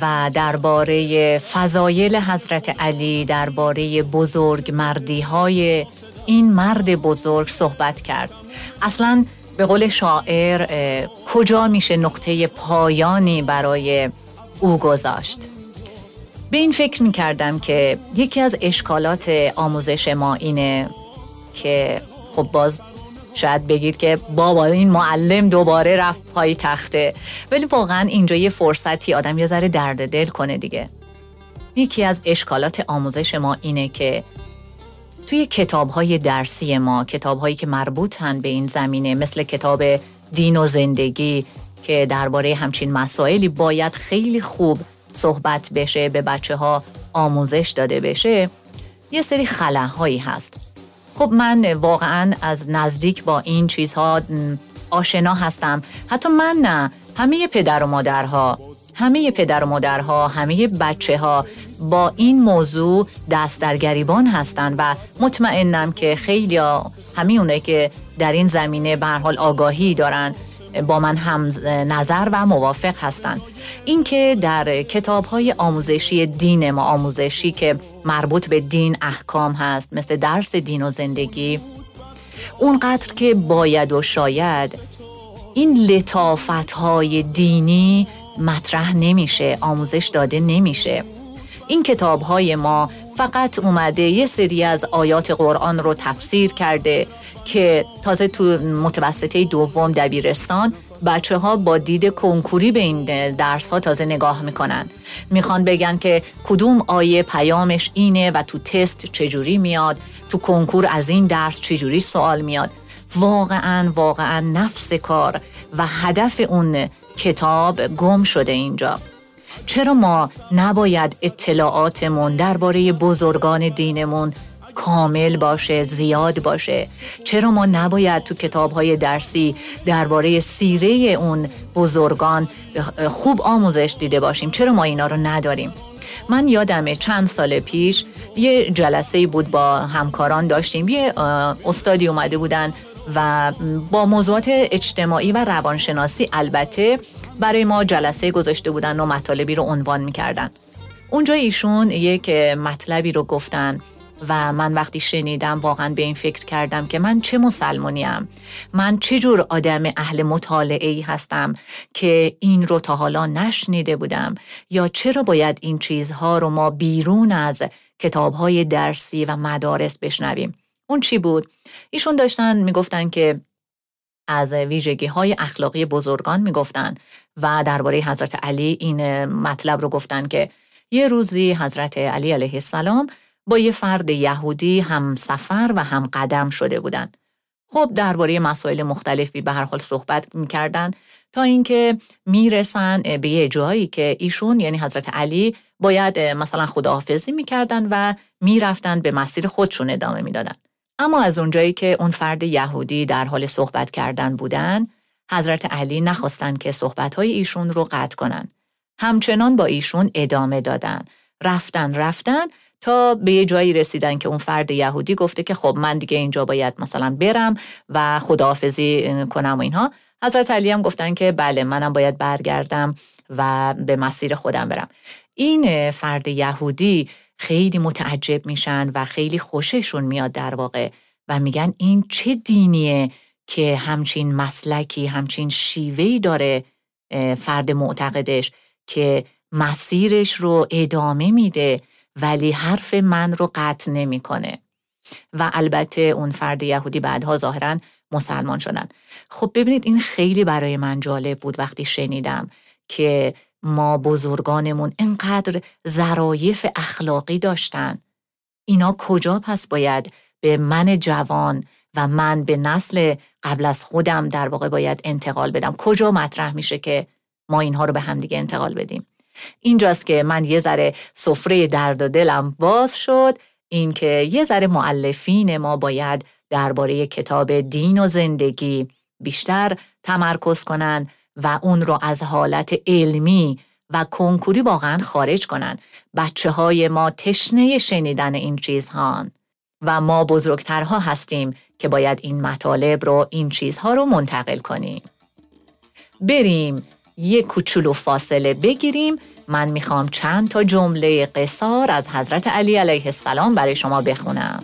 و درباره فضایل حضرت علی درباره بزرگ مردی های این مرد بزرگ صحبت کرد. اصلا به قول شاعر کجا میشه نقطه پایانی برای او گذاشت؟ به این فکر می‌کردم که یکی از اشکالات آموزش ما اینه که خب باز شاید بگید که بابا این معلم دوباره رفت پای تخته. ولی واقعا اینجا یه فرصتی آدم یه ذره درد دل کنه دیگه. یکی از اشکالات آموزش ما اینه که توی کتاب های درسی ما کتاب هایی که مربوطن به این زمینه مثل کتاب دین و زندگی که درباره همچین مسائلی باید خیلی خوب صحبت بشه به بچه ها آموزش داده بشه یه سری خلاهایی هست. خب من واقعا از نزدیک با این چیزها آشنا هستم. حتی من نه همه پدر و مادرها همه پدر و مادرها همه بچه ها با این موضوع دست در گریبان هستند و مطمئنم که خیلی همه اونه که در این زمینه به حال آگاهی دارن. با من هم نظر و موافق هستند. اینکه در کتاب های آموزشی دین ما آموزشی که مربوط به دین احکام هست مثل درس دین و زندگی اونقدر که باید و شاید این لطافت های دینی مطرح نمیشه آموزش داده نمیشه. این کتاب های ما فقط اومده یه سری از آیات قرآن رو تفسیر کرده که تازه تو متوسطه دوم دبیرستان بچه ها با دید کنکوری به این درس ها تازه نگاه می‌کنن. می‌خوان بگن که کدوم آیه پیامش اینه و تو تست چجوری میاد تو کنکور از این درس چجوری سوال میاد. واقعا واقعا نفس کار و هدف اون کتاب گم شده اینجا. چرا ما نباید اطلاعاتمون درباره بزرگان دینمون کامل باشه زیاد باشه؟ چرا ما نباید تو کتاب های درسی درباره سیره اون بزرگان خوب آموزش دیده باشیم؟ چرا ما اینا رو نداریم؟ من یادمه چند سال پیش یه جلسه بود با همکاران داشتیم. یه استادی اومده بودن و با موضوعات اجتماعی و روانشناسی البته برای ما جلسه گذاشته بودن و مطالبی رو عنوان می‌کردن. اونجا ایشون یک مطلبی رو گفتن و من وقتی شنیدم واقعا به این فکر کردم که من چه مسلمانیم. من چه جور آدم اهل مطالعه ای هستم که این رو تا حالا نشنیده بودم؟ یا چرا باید این چیزها رو ما بیرون از کتابهای درسی و مدارس بشنویم؟ اون چی بود؟ ایشون داشتن می‌گفتن که از ویژگی های اخلاقی بزرگان می‌گفتن و درباره حضرت علی این مطلب رو گفتن که یه روزی حضرت علی علیه السلام با یه فرد یهودی هم سفر و هم قدم شده بودند. خب درباره مسائل مختلفی به هر حال صحبت می‌کردن تا اینکه می‌رسن به یه جایی که ایشون یعنی حضرت علی باید مثلا خداحافظی می‌کردن و می‌رفتن به مسیر خودشون ادامه می‌دادن. اما از اونجایی که اون فرد یهودی در حال صحبت کردن بودن حضرت علی نخواستند که صحبتهای ایشون رو قطع کنند. همچنان با ایشون ادامه دادن. رفتن رفتن تا به یه جایی رسیدن که اون فرد یهودی گفته که خب من دیگه اینجا باید مثلا برم و خداحافظی کنم و اینها. حضرت علی هم گفتن که بله منم باید برگردم و به مسیر خودم برم. این فرد یهودی خیلی متعجب میشن و خیلی خوششون میاد در واقع و میگن این چه دینیه که همچین مسلکی همچین شیوهی داره فرد معتقدش که مسیرش رو ادامه میده ولی حرف من رو قطع نمی‌کنه. و البته اون فرد یهودی بعدها ظاهرا مسلمان شدن. خب ببینید این خیلی برای من جالب بود وقتی شنیدم که ما بزرگانمون انقدر ظرایف اخلاقی داشتن. اینا کجا پس باید به من جوان و من به نسل قبل از خودم در واقع باید انتقال بدم؟ کجا مطرح میشه که ما اینها رو به همدیگه انتقال بدیم؟ اینجاست که من یه ذره سفره درد و دلم باز شد اینکه یه ذره معلفین ما باید درباره کتاب دین و زندگی بیشتر تمرکز کنن و اون رو از حالت علمی و کنکوری واقعا خارج کنن. بچه های ما تشنه شنیدن این چیزها و ما بزرگترها هستیم که باید این مطالب رو این چیزها رو منتقل کنیم. بریم یه کوچولو فاصله بگیریم. من می‌خوام چند تا جمله قصار از حضرت علی علیه السلام برای شما بخونم.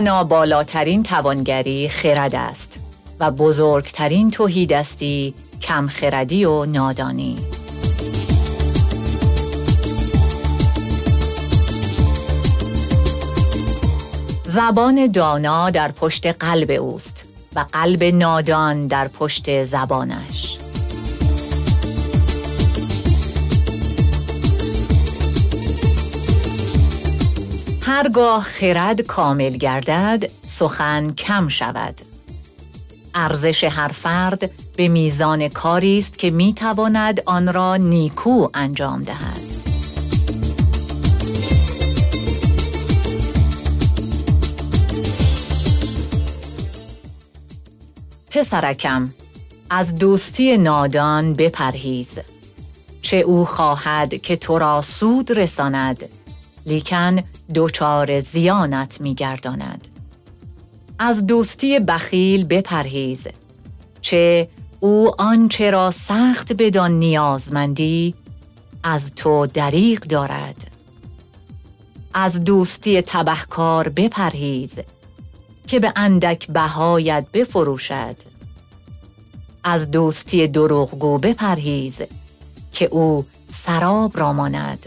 همانا بالاترین توانگری خرد است و بزرگترین توحیدستی کم خردی و نادانی. زبان دانا در پشت قلب اوست و قلب نادان در پشت زبانش. هرگاه خرد کامل گردد سخن کم شود. ارزش هر فرد به میزان کاری است که می تواند آن را نیکو انجام دهد. پسرکم از دوستی نادان بپرهیز. چه او خواهد که تو را سود رساند لیکن دوچار زیانت میگرداند. از دوستی بخیل بپرهیز چه او آنچه را سخت بدان نیازمندی از تو دریغ دارد. از دوستی تبهکار بپرهیز که به اندک بهایت بفروشد. از دوستی دروغگو بپرهیز که او سراب را ماند.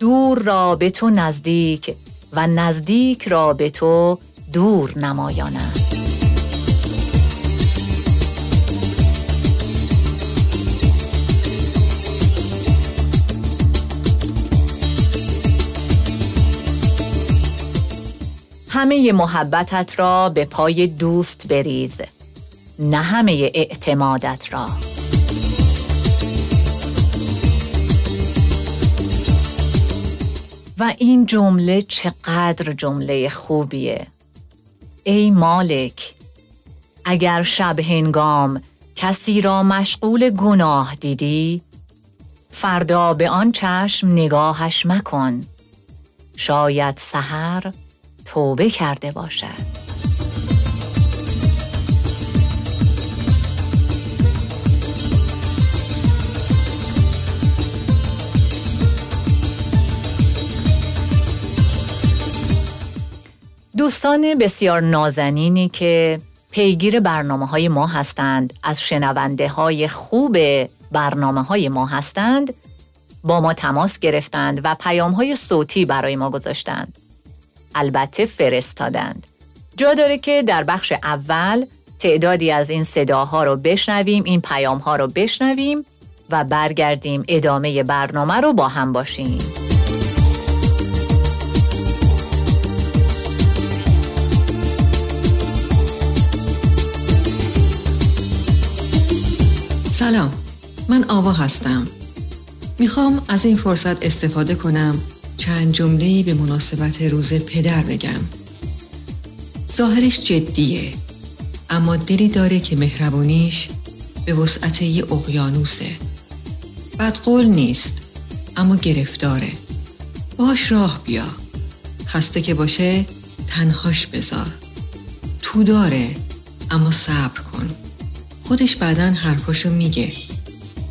دور را به تو نزدیک و نزدیک را به تو دور نمایانند همه محبتت را به پای دوست بریز نه همه اعتمادت را. و این جمله چقدر جمله خوبیه. ای مالک اگر شب هنگام کسی را مشغول گناه دیدی فردا به آن چشم نگاهش مکن. شاید سحر توبه کرده باشد. دوستان بسیار نازنینی که پیگیر برنامه های ما هستند از شنونده های خوب برنامه های ما هستند با ما تماس گرفتند و پیام های صوتی برای ما گذاشتند. البته فرستادند. جا داره که در بخش اول تعدادی از این صداها رو بشنویم این پیام ها رو بشنویم و برگردیم ادامه برنامه رو با هم باشیم. سلام. من آوا هستم. می‌خوام از این فرصت استفاده کنم چند جمله به مناسبت روز پدر بگم. ظاهرش جدیه اما دلی داره که مهربونیش به وسعت یه اقیانوسه. بدقول نیست اما گرفتاره. باش راه بیا. خسته که باشه تنهاش بذار. تو داره اما صبر کن. خودش بعدا حرفاشو میگه.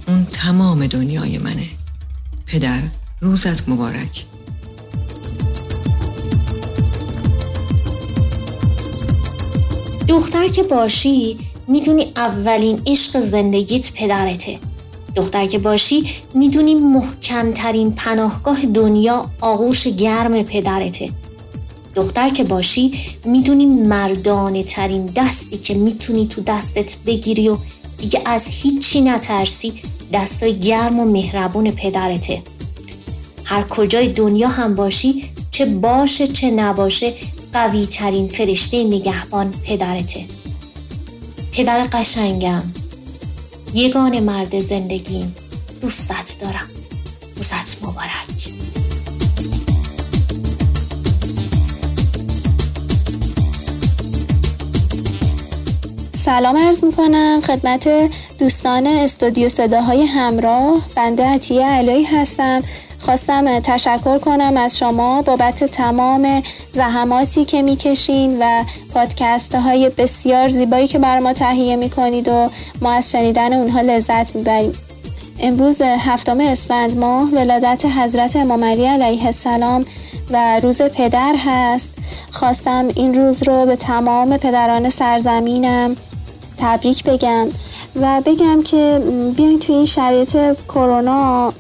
اون تمام دنیای منه. پدر روزت مبارک. دختر که باشی می‌دونی اولین عشق زندگیت پدرته. دختر که باشی می‌دونی محکمترین پناهگاه دنیا آغوش گرم پدرته. دختر که باشی می‌دونی مردانه ترین دستی که می‌تونی تو دستت بگیری و دیگه از هیچی نترسی دستای گرم و مهربون پدرته. هر کجای دنیا هم باشی چه باشه چه نباشه قوی ترین فرشته نگهبان پدرته. پدر قشنگم یگان مرد زندگیم دوستت دارم. روزت مبارک. سلام عرض می‌کنم. خدمت دوستان استودیو صداهای همراه. بنده عطیه علایی هستم. خواستم تشکر کنم از شما بابت تمام زحماتی که می‌کشین و پادکست های بسیار زیبایی که بر ما تهیه می‌کنید و ما از شنیدن اونها لذت می‌بریم. امروز هفتم اسفند ماه ولادت حضرت امام علی علیه السلام و روز پدر هست. خواستم این روز رو به تمام پدران سرزمینم تبریک بگم و بگم که بیاین توی این شرایط کرونا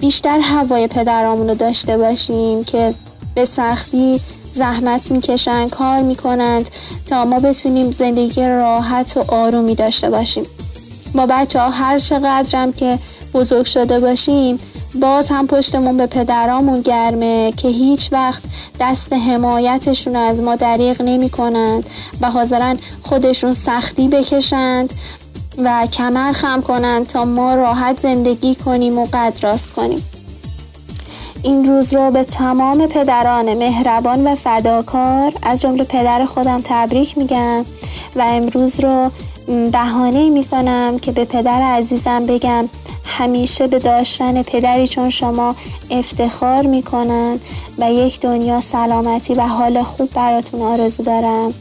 بیشتر هوای پدرامون رو داشته باشیم که به سختی زحمت می‌کشن کار می‌کنند تا ما بتونیم زندگی راحت و آرومی داشته باشیم. ما بچه ها هر چقدرم که بزرگ شده باشیم باز هم پشتمون به پدرامون گرمه که هیچ وقت دست حمایتشون از ما دریغ نمی کنند و حاضرن خودشون سختی بکشند و کمر خم کنند تا ما راحت زندگی کنیم و قدر راست کنیم. این روز رو به تمام پدران مهربان و فداکار از جمله پدر خودم تبریک میگم و امروز رو بهانه می کنم که به پدر عزیزم بگم همیشه به داشتن پدری چون شما افتخار می کنن و یک دنیا سلامتی و حال خوب براتون آرزو دارم.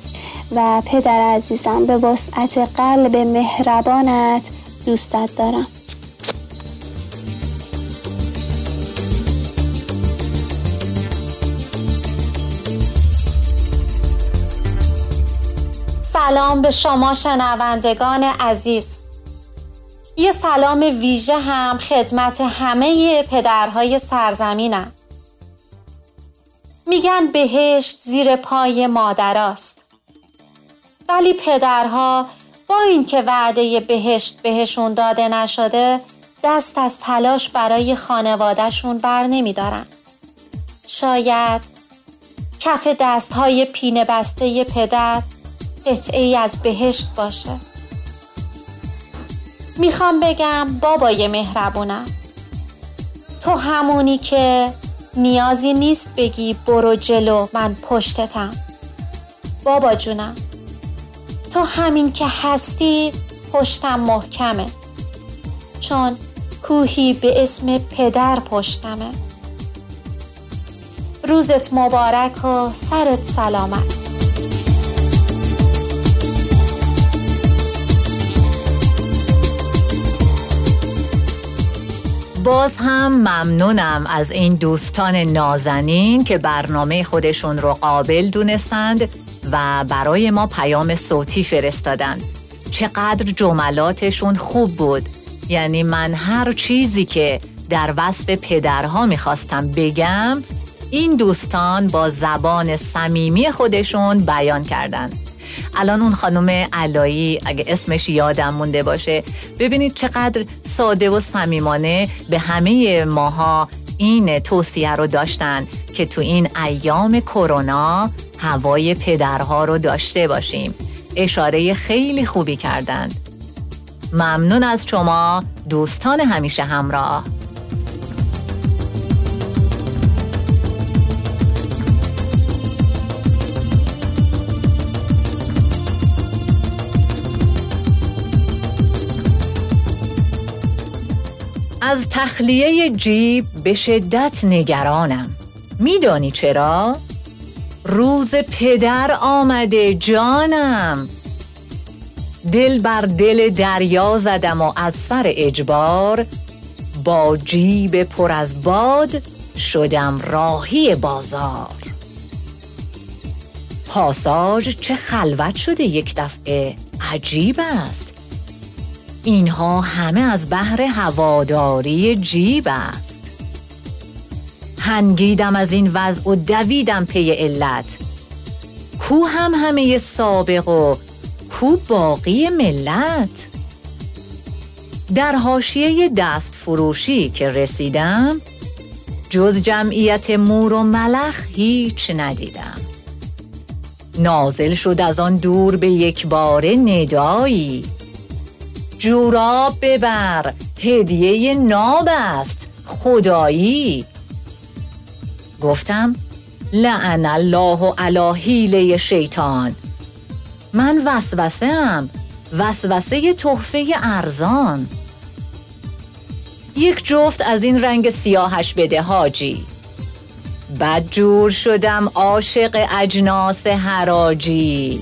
و پدر عزیزم به وسعت قلب مهربانت دوستت دارم. سلام به شما شنوندگان عزیز. یه سلام ویژه هم خدمت همه پدرهای سرزمینم. میگن بهشت زیر پای مادراست. ولی پدرها با اینکه وعده بهشت بهشون داده نشده دست از تلاش برای خانوادهشون بر نمیدارن. شاید کف دست های پینه بسته پدر قطعه ای از بهشت باشه. می‌خوام بگم بابای مهربونم. تو همونی که نیازی نیست بگی برو جلو من پشتتم. بابا جونم تو همین که هستی پشتم محکمه. چون کوهی به اسم پدر پشتمه. روزت مبارک و سرت سلامت. باز هم ممنونم از این دوستان نازنین که برنامه خودشون رو قابل دونستند و برای ما پیام صوتی فرستادند چقدر جملاتشون خوب بود. یعنی من هر چیزی که در وصف پدرها می‌خواستم بگم این دوستان با زبان صمیمی خودشون بیان کردند الان اون خانم علایی اگه اسمش یادم مونده باشه ببینید چقدر ساده و صمیمانه به همه ماها این توصیه رو داشتن که تو این ایام کرونا هوای پدرها رو داشته باشیم. اشاره خیلی خوبی کردند. ممنون از شما دوستان همیشه همراه. از تخلیه جیب به شدت نگرانم. میدانی چرا؟ روز پدر آمده جانم. دل بر دل دریا زدم و از سر اجبار با جیب پر از باد شدم راهی بازار. پاساژ چه خلوت شده یک دفعه؟ عجیب است. اینها همه از بحر هواداری جیب است. هنگیدم از این وضع و دویدم پی علت. کو هم همه سابق و کو باقی ملت. در حاشیه دست فروشی که رسیدم جز جمعیت مور و ملخ هیچ ندیدم. نازل شد از آن دور به یک بار ندایی. جوراب ببر. هدیه ناب است. خدایی. گفتم لعن الله علی حیله شیطان. من وسوسه ام وسوسه تحفه ارزان. یک جفت از این رنگ سیاهش بده حاجی. بد جور شدم عاشق اجناس حراجی.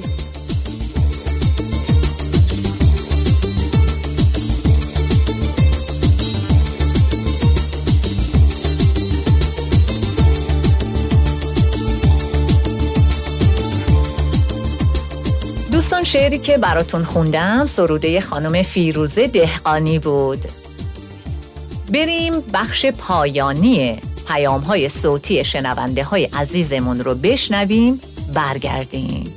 دوستان شعری که براتون خوندم سروده خانم فیروزه دهقانی بود. بریم بخش پایانی پیام های صوتی شنونده های عزیزمون رو بشنویم برگردیم.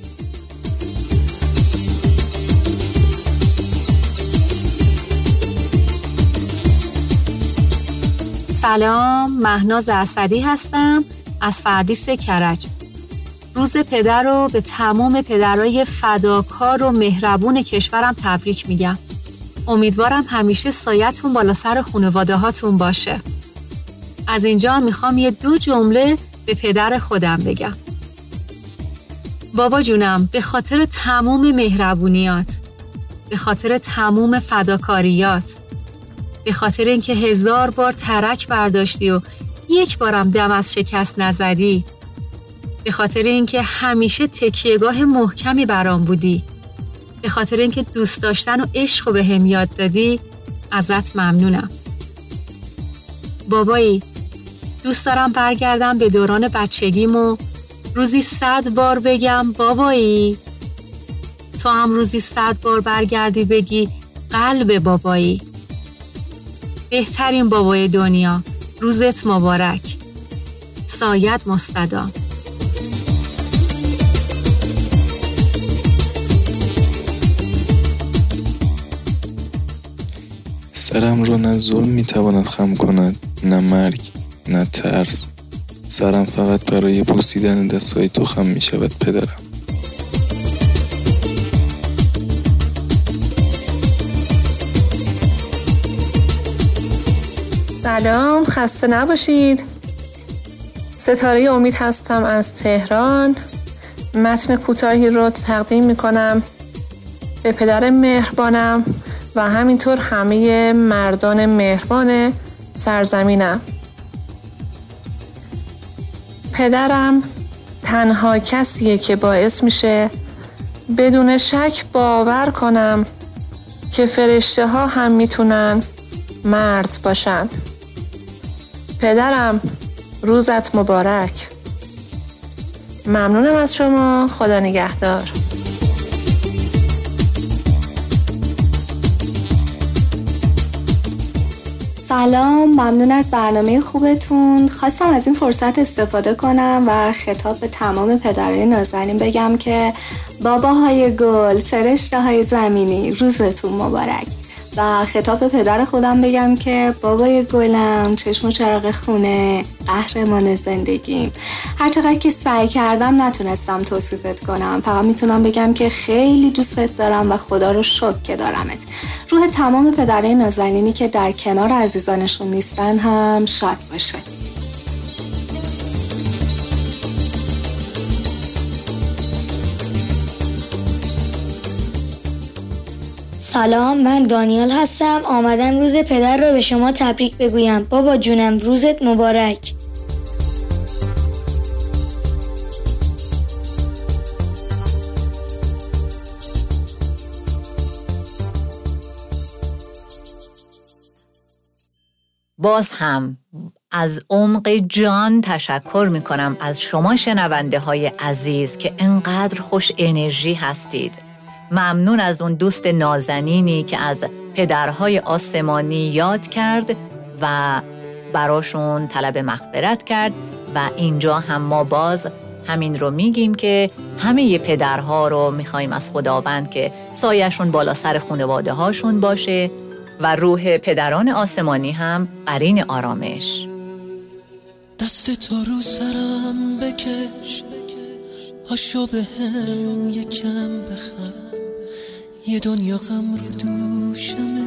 سلام مهناز اسدی هستم. از فردیس کرج. روز پدر رو به تمام پدرای فداکار و مهربون کشورم تبریک میگم. امیدوارم همیشه سایتون بالا سر خانواده هاتون باشه. از اینجا می‌خوام یه دو جمله به پدر خودم بگم. بابا جونم به خاطر تموم مهربونیات به خاطر تموم فداکاریات به خاطر اینکه هزار بار ترک برداشتی و یک بارم دم از شکست نزدی به خاطر اینکه همیشه تکیهگاه محکمی برام بودی. به خاطر اینکه دوست داشتن و عشق و به هم یاد دادی ازت ممنونم. بابایی دوست دارم برگردم به دوران بچگیم و روزی صد بار بگم بابایی. تو هم روزی صد بار برگردی بگی قلب بابایی. بهترین بابای دنیا. روزت مبارک. سایت مستدام سرم را نه ظلم می‌تواند خم کند نه مرگ نه ترس. سرم فقط برای بوسیدن دستای تو خم می شود پدرم. سلام خسته نباشید. ستاره امید هستم از تهران. متن کوتاهی رو تقدیم می کنم به پدر مهربانم. و همینطور همه مردان مهربان سرزمینم. پدرم تنها کسیه که باعث میشه بدون شک باور کنم که فرشته ها هم می‌تونن مرد باشن. پدرم روزت مبارک. ممنونم از شما. خدا نگهدار. سلام ممنون از برنامه خوبتون. خواستم از این فرصت استفاده کنم و خطاب به تمام پدرای نازنین بگم که باباهای گل فرشته های زمینی روزتون مبارک. و خطاب پدر خودم بگم که بابای گلم چشم و چراغ خونه قهرمان زندگیم. هرچقدر که سعی کردم نتونستم توصیفت کنم. فقط می‌تونم بگم که خیلی دوستت دارم و خدا رو شکر که دارمت. روح تمام پدرای نازنینی که در کنار عزیزانشون نیستن هم شاد باشه. سلام من دانیال هستم. آمدم روز پدر را به شما تبریک بگویم. بابا جونم روزت مبارک. باز هم از عمق جان تشکر می کنم از شما شنونده های عزیز که انقدر خوش انرژی هستید. ممنون از اون دوست نازنینی که از پدرهای آسمانی یاد کرد و براشون طلب مغفرت کرد و اینجا هم ما باز همین رو میگیم که همه پدرها رو می‌خوایم از خداوند که سایشون بالا سر خانواده هاشون باشه و روح پدران آسمانی هم قرین آرامش. دست تو رو سرم بکش پاشو به هم یکم بخند یه دنیا غم رو دوشمه.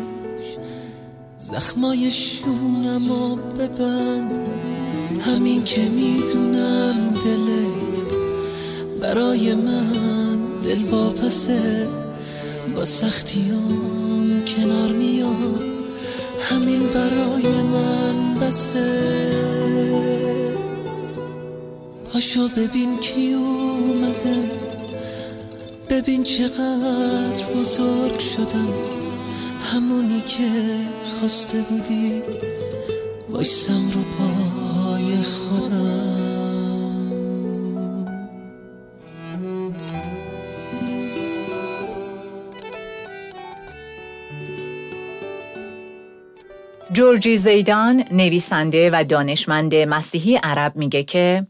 زخمای شونم و ببند. همین که می‌دونم دلت برای من دل واپسه. با سختیام کنار میاد. همین برای من بسه. پاشو ببین کی اومده. ببین چقدر بزرگ شدم. همونی که خواسته بودی وایسم رو پای خودم. جورجی زیدان نویسنده و دانشمند مسیحی عرب میگه که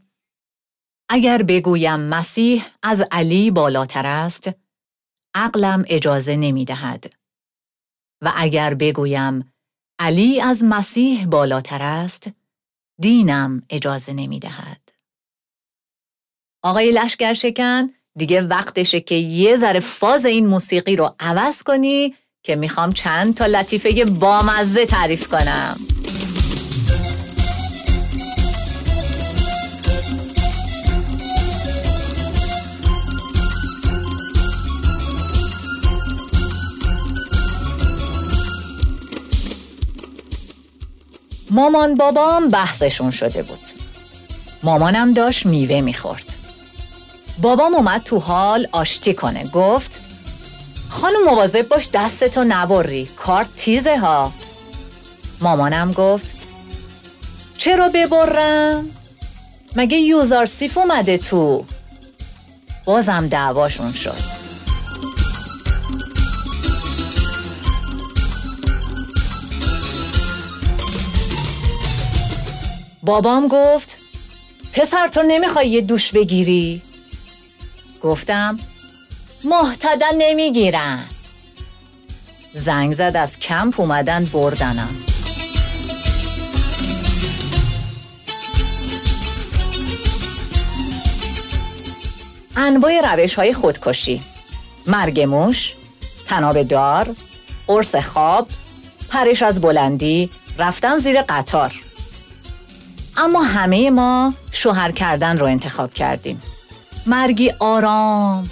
اگر بگویم مسیح از علی بالاتر است عقلم اجازه نمی دهد. و اگر بگویم علی از مسیح بالاتر است دینم اجازه نمی دهد. آقای لشکر شکن دیگه وقتشه که یه ذره فاز این موسیقی رو عوض کنی که می‌خوام چند تا لطیفه بامزه تعریف کنم. مامان بابام بحثشون شده بود. مامانم داشت میوه می‌خورد. بابام اومد تو حال آشتی کنه. گفت خانم مواظب باش دستتو نبری. کارت تیزه ها. مامانم گفت چرا ببرم؟ مگه یوزارسیف اومده تو؟ بازم دعواشون شد. بابام گفت پسر تو نمی‌خوای یه دوش بگیری؟ گفتم محتدا نمی‌گیرن. زنگ زد از کمپ اومدن بردنم. انواع روش های خودکشی مرگ موش تناب دار قرص خواب پرش از بلندی رفتن زیر قطار. اما همه ما شوهر کردن رو انتخاب کردیم. مرگی آرام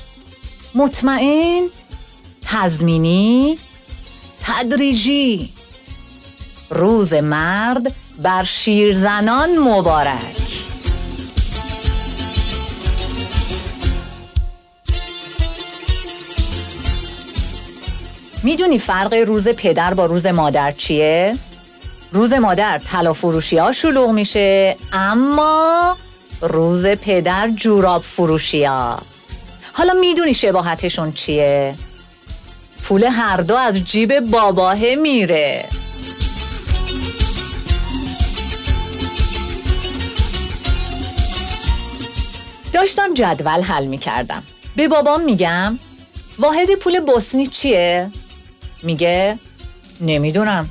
مطمئن تزمینی تدریجی. روز مرد بر شیرزنان مبارک. می‌دونی فرق روز پدر با روز مادر چیه؟ روز مادر طلا فروشی ها شلوغ میشه اما روز پدر جوراب فروشی ها حالا می‌دونی شباهتشون چیه؟ پول هر دو از جیب باباه میره داشتم جدول حل می‌کردم به بابام میگم واحد پول بوسنی چیه؟ میگه نمی‌دونم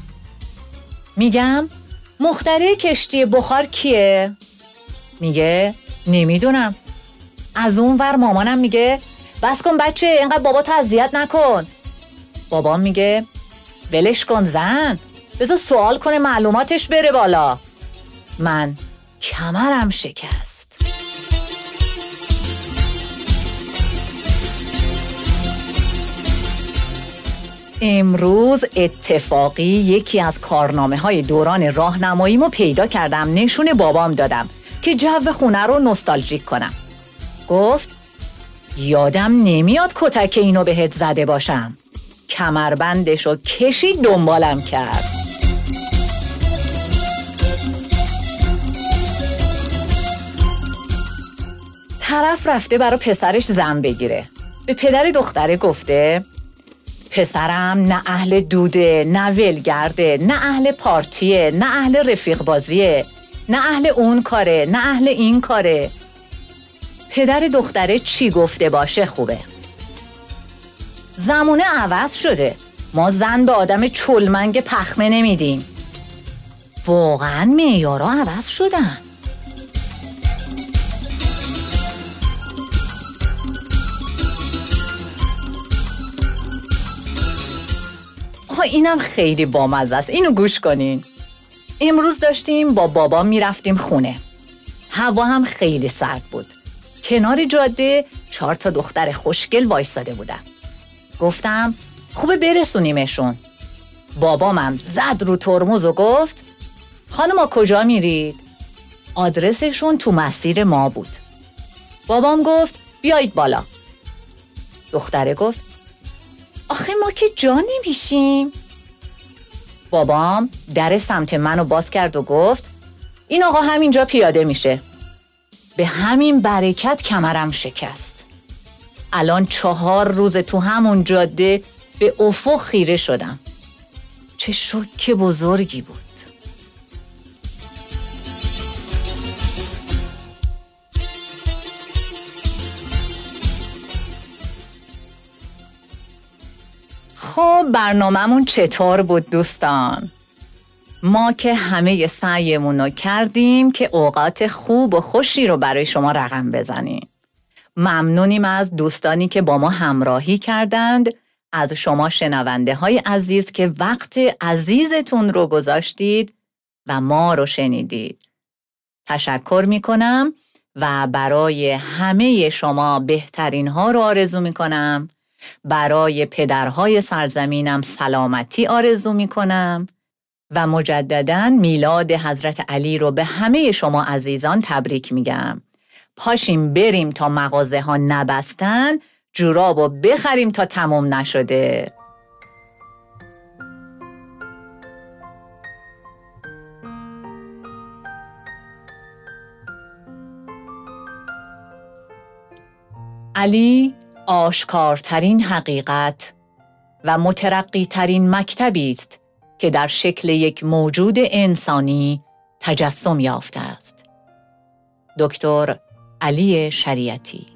میگم مختره کشتی بخار کیه؟ میگه نمی‌دونم. از اون ور مامانم میگه بس کن بچه اینقدر بابا تو اذیت نکن. بابام میگه ولش کن زن بذار سوال کنه معلوماتش بره بالا. من کمرم شکست. امروز اتفاقی یکی از کارنامه های دوران راهنماییمو پیدا کردم نشون بابام دادم که جو خونه رو نوستالژیک کنم. گفت یادم نمیاد کتک اینو بهت زده باشم. کمربندش رو کشید دنبالم کرد. طرف رفته برا پسرش زن بگیره. به پدر دختره گفته پسرم نه اهل دوده نه ولگرده نه اهل پارتیه نه اهل رفیق بازیه نه اهل اون کاره نه اهل این کاره. پدر دختره چی گفته باشه خوبه. زمونه عوض شده. ما زن به آدم چلمنگ پخمه نمیدیم. واقعا میارا عوض شدن. اینم خیلی بامزه است. اینو گوش کنین. امروز داشتیم با بابا می‌رفتیم خونه. هوا هم خیلی سرد بود. کنار جاده چهار تا دختر خوشگل وایستاده بودن. گفتم خوبه برسونیمشون. بابامم زد رو ترمز و گفت خانم کجا میرید؟ آدرسشون تو مسیر ما بود. بابام گفت بیایید بالا. دختره گفت آخه ما که جا نمیشیم. بابام در سمت منو باز کرد و گفت این آقا همینجا پیاده میشه. به همین برکت کمرم شکست. الان چهار روز تو همون جاده به افق خیره شدم. چه شک بزرگی بود. خب برنامهمون چطور بود دوستان؟ ما که همه سعیمون رو کردیم که اوقات خوب و خوشی رو برای شما رقم بزنیم. ممنونیم از دوستانی که با ما همراهی کردند از شما شنونده های عزیز که وقت عزیزتون رو گذاشتید و ما رو شنیدید. تشکر می کنم و برای همه شما بهترین ها رو آرزو می کنم. برای پدرهای سرزمینم سلامتی آرزو می کنم و مجددا میلاد حضرت علی رو به همه شما عزیزان تبریک میگم. پاشیم بریم تا مغازه ها نبستن جوراب و بخریم تا تمام نشده. علی آشکارترین حقیقت و مترقیترین مکتبی است که در شکل یک موجود انسانی تجسم یافته است. دکتر علی شریعتی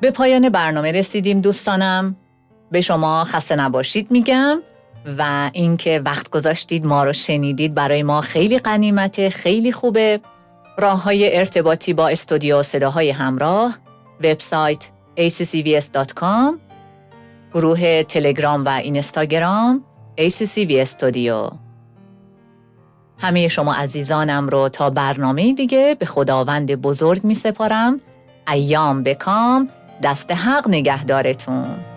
به پایان برنامه رسیدیم دوستانم. به شما خسته نباشید میگم و اینکه وقت گذاشتید ما رو شنیدید برای ما خیلی قنیمته خیلی خوبه. راه های ارتباطی با استودیو صداهای همراه وبسایت accvs.com گروه تلگرام و اینستاگرام ACCV استودیو همه شما عزیزانم رو تا برنامه دیگه به خداوند بزرگ می سپارم ایام بکام دست حق نگهدارتون.